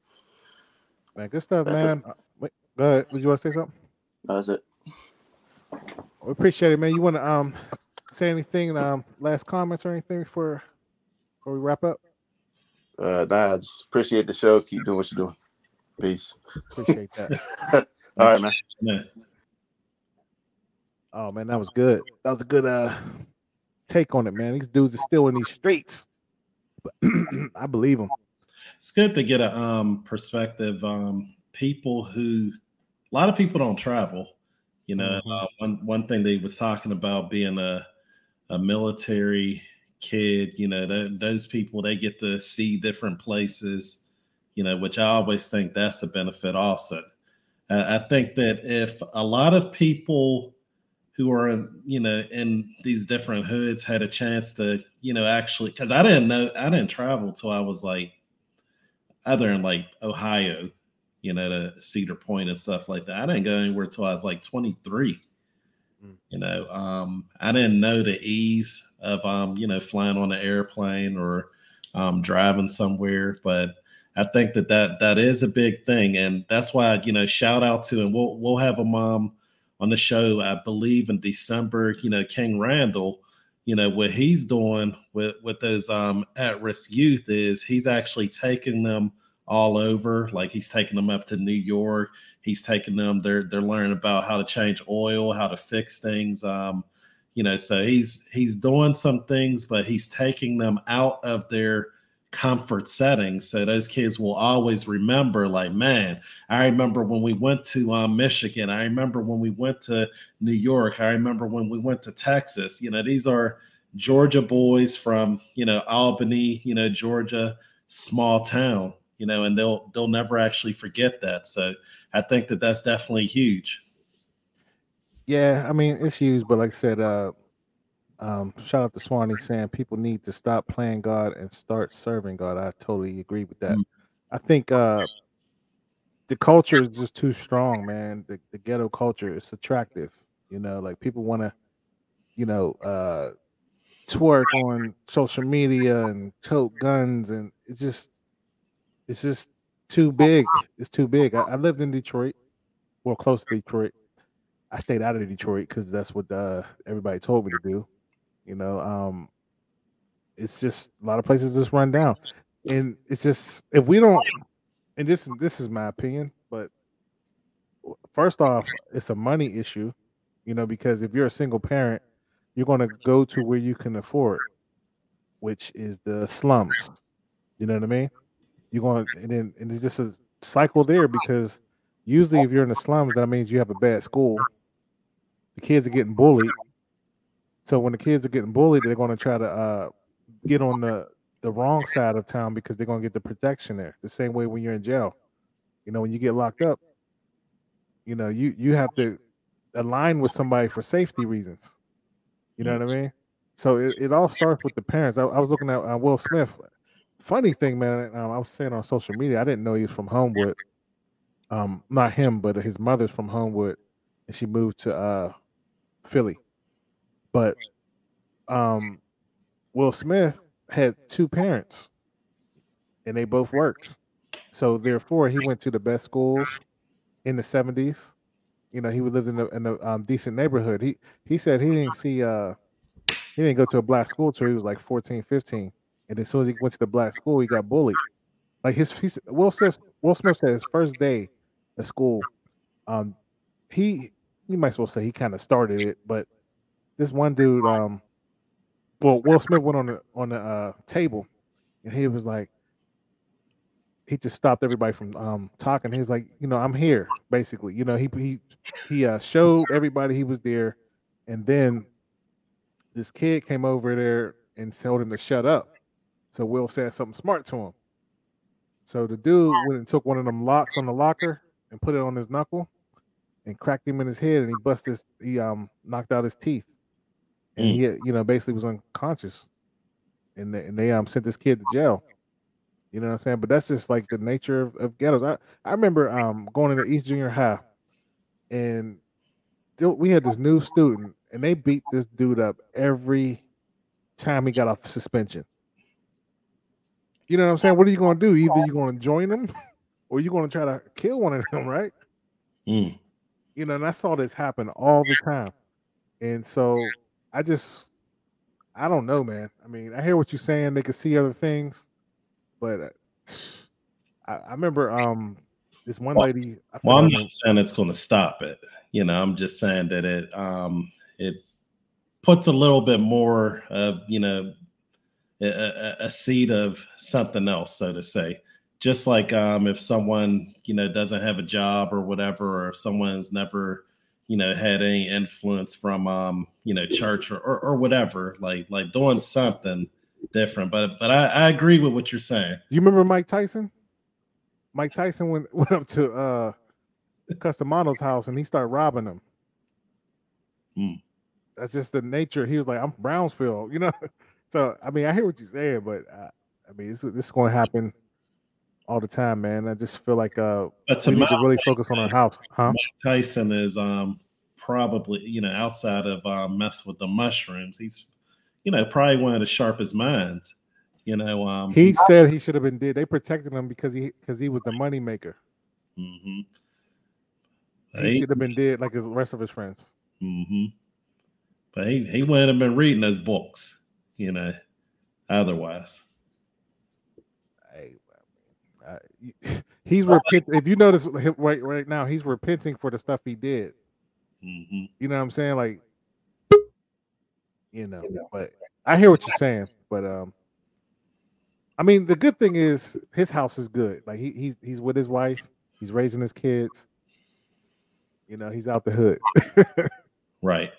B: Man, good stuff, man. Uh, Wait, go ahead. Would you want to say something?
R: that's it.
B: We appreciate it, man. You want to um say anything? Um, last comments or anything before before we wrap up?
R: Uh, nah, I just appreciate the show. Keep doing what you're doing. Peace.
B: Appreciate that. [LAUGHS]
R: All right, man.
C: Yeah.
B: Oh man, that was good. That was a good uh take on it, man. These dudes are still in these streets. But [CLEARS THROAT] I believe them.
C: It's good to get a um perspective. Um, people who a lot of people don't travel. You know,
B: Mhm.
C: uh, one one thing they was talking about being a a military kid. You know, tho- those people they get to see different places. You know, which I always think that's a benefit. Also, uh, I think that if a lot of people who are in, you know in these different hoods had a chance to you know actually because I didn't know I didn't travel till I was like other than like Ohio, you know, to Cedar Point and stuff like that. I didn't go anywhere till I was like 23. You know, um, I didn't know the ease of um, you know, flying on an airplane or um, driving somewhere, but I think that, that that is a big thing, and that's why you know, shout out to and we'll we'll have a mom on the show, I believe in December. You know, King Randall, you know what he's doing with with those um, at risk youth is he's actually taking them all over. Like he's taking them up to New York. He's taking them. They're they're learning about how to change oil, how to fix things. Um, you know, so he's he's doing some things, but he's taking them out of their comfort settings so those kids will always remember like man i remember when we went to um, michigan i remember when we went to new york i remember when we went to texas you know these are georgia boys from you know albany you know georgia small town you know and they'll they'll never actually forget that so i think that that's definitely huge
B: Yeah, I mean it's huge, but like I said, uh, um, shout out to Swanee saying people need to stop playing God and start serving God. I totally agree with that. I think uh, the culture is just too strong, man. The, the ghetto culture is attractive. You know, like people want to, you know, uh, twerk on social media and tote guns, and it's just, it's just too big. It's too big. I, I lived in Detroit, well, close to Detroit. I stayed out of Detroit because that's what uh, everybody told me to do. You know, um, it's just a lot of places just run down, and it's just if we don't, and this this is my opinion, but first off, it's a money issue, you know, because if you're a single parent, you're going to go to where you can afford, which is the slums. You know what I mean? You're going, and then and it's just a cycle there because usually if you're in the slums, that means you have a bad school. The kids are getting bullied. So when the kids are getting bullied, they're going to try to uh, get on the the wrong side of town because they're going to get the protection there. The same way when you're in jail, you know, when you get locked up, you know, you you have to align with somebody for safety reasons. You know what I mean? So it, it all starts with the parents. I, I was looking at uh, Will Smith. Funny thing, man. Um, I was saying on social media, I didn't know he was from Homewood. Um, not him, but his mother's from Homewood, and she moved to uh Philly. But um, Will Smith had two parents, and they both worked. So therefore, he went to the best schools in the seventies. You know, he lived in a, in a um, decent neighborhood. He he said he didn't see uh he didn't go to a black school till he was like 14, 15. And as soon as he went to the black school, he got bullied. Like his he, said- Will Smith Will Smith said his first day at school, um, he you might as well say he kind of started it, but this one dude, um, well, Will Smith went on the on the uh, table, and he was like, he just stopped everybody from um talking. He's like, you know, I'm here, basically. You know, he he he uh, showed everybody he was there, and then this kid came over there and told him to shut up. So Will said something smart to him. So the dude went and took one of them locks on the locker and put it on his knuckle and cracked him in his head and he busted his he um knocked out his teeth. And he you know basically was unconscious. And they, and they um sent this kid to jail. You know what I'm saying? But that's just like the nature of, of ghettos. I, I remember um going into East Junior High and we had this new student and they beat this dude up every time he got off suspension. You know what I'm saying? What are you going to do? Either you're going to join them [LAUGHS] or you're going to try to kill one of them, right?
C: Mm.
B: You know, and I saw this happen all the time. And so I just, I don't know, man. I mean, I hear what you're saying. They could see other things, but uh, [SIGHS] I, I remember um this one
C: Well-
B: lady. I
C: Well, I'm not saying it's going to stop it. You know, I'm just saying that it um it puts a little bit more of you know a, a, seed of something else, so to say. Just like um if someone you know doesn't have a job or whatever, or if someone's never you know had any influence from um you know church or, or, or whatever, like like doing something different. But but I, I agree with what you're saying.
B: Do you remember Mike Tyson? Mike Tyson went [LAUGHS] went up to uh Cus D'Amato's house and he started robbing them.
C: Hmm.
B: That's just the nature. He was like, "I'm Brownsville," you know. [LAUGHS] So I mean, I hear what you're saying, but uh, I mean, this, this is going to happen all the time, man. I just feel like uh,
C: But to
B: we need to really focus on our house, huh?
C: Mike Tyson is um probably you know outside of um, mess with the mushrooms, he's you know probably one of the sharpest minds. You know, um,
B: He said he should have been dead. They protected him because he because he was the money maker.
C: hmm
B: He should have been dead like his the rest of his friends.
C: Mm-hmm. But he he wouldn't have been reading those books, you know, otherwise.
B: Uh, [LAUGHS] he's repenting. If you notice right right now, he's repenting for the stuff he did.
C: hmm
B: You know what I'm saying? Like, you know. But I hear what you're saying. But um, I mean, the good thing is his house is good. Like he he's he's with his wife. He's raising his kids. You know, he's out the hood. [LAUGHS]
C: Right.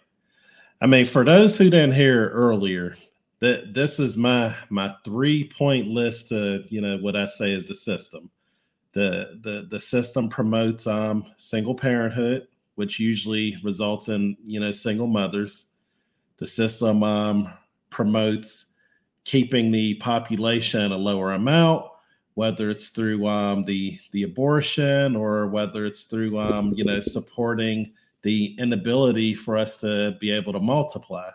C: I mean, for those who didn't hear earlier, that this is my my three point list of you know what I say is the system. The the the system promotes um single parenthood, which usually results in you know single mothers. The system um promotes keeping the population a lower amount, whether it's through um the the abortion or whether it's through um you know supporting the inability for us to be able to multiply.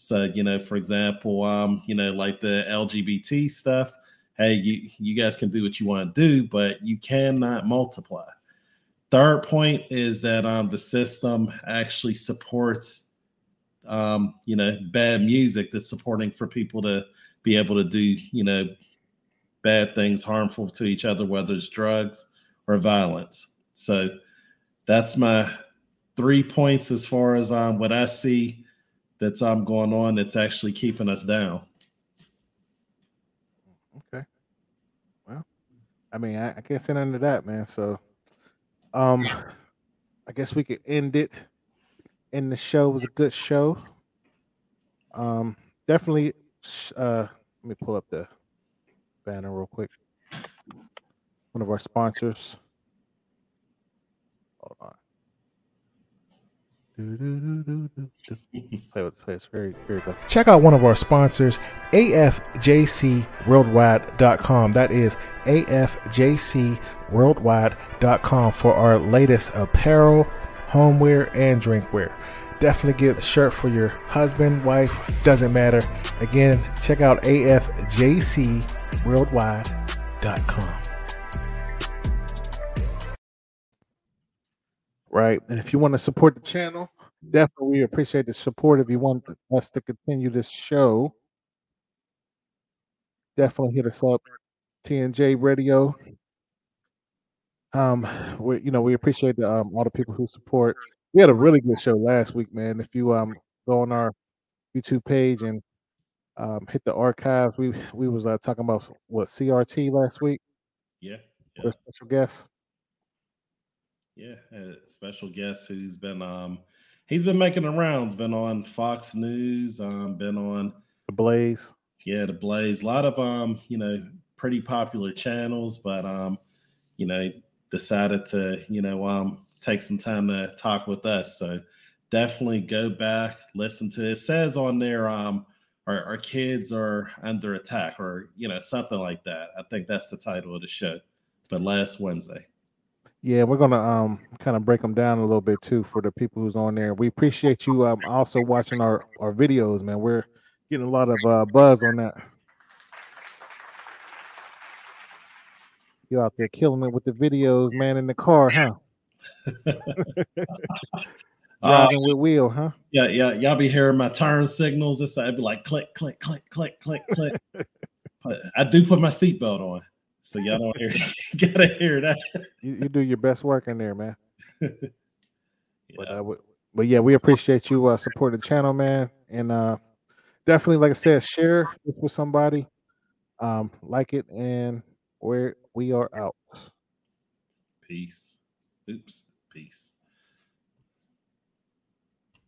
C: So, you know, for example, um, you know, like the LGBT stuff, hey, you you guys can do what you want to do, but you cannot multiply. Third point is that um the system actually supports um, you know, bad music that's supporting for people to be able to do, you know, bad things harmful to each other, whether it's drugs or violence. So that's my three points as far as um what I see that's um going on that's actually keeping us down.
B: Okay. Well, I mean, I, I can't say nothing to that, man. So, um, I guess we could end it. And the show was a good show. Um, definitely. Uh, let me pull up the banner real quick. One of our sponsors. Hold on. Check out one of our sponsors, AFJCWorldwide.com. That is AFJCWorldwide.com for our latest apparel, homeware, and drinkware. Definitely get a shirt for your husband, wife, doesn't matter. Again, check out AFJCWorldwide.com. right? And if you want to support the channel, definitely we appreciate the support. If you want us to continue this show, definitely hit us up. TNJ Radio. Um, we you know we appreciate the, um, all the people who support. We had a really good show last week, man. If you um go on our YouTube page and um, hit the archives, we we was uh, talking about what CRT last week.
C: Yeah.
B: A special guest.
C: Yeah, a special guest who's been um he's been making the rounds, been on Fox News, um, been on
B: The Blaze.
C: Yeah, the Blaze. A lot of um, you know, pretty popular channels, but um, you know, decided to, you know, um take some time to talk with us. So definitely go back, listen to it. It says on there, um, our, our kids are under attack, or you know, something like that. I think that's the title of the show. But last Wednesday.
B: Yeah, we're gonna um kind of break them down a little bit too for the people who's on there. We appreciate you um also watching our our videos, man. We're getting a lot of uh, buzz on that. You out there killing it with the videos, man, in the car, huh? [LAUGHS] [LAUGHS] Driving with wheel, huh?
C: Yeah, yeah, y'all be hearing my turn signals. This I'd be like click, click, click, click, click, [LAUGHS] I do put my seatbelt on, so y'all don't hear. [LAUGHS] gotta hear that.
B: You, you do your best work in there, man. [LAUGHS] But uh, we, but yeah, we appreciate you uh, supporting the channel, man, and uh, definitely, like I said, share this with somebody, um, like it, and where we are out.
C: Peace. Oops. Peace.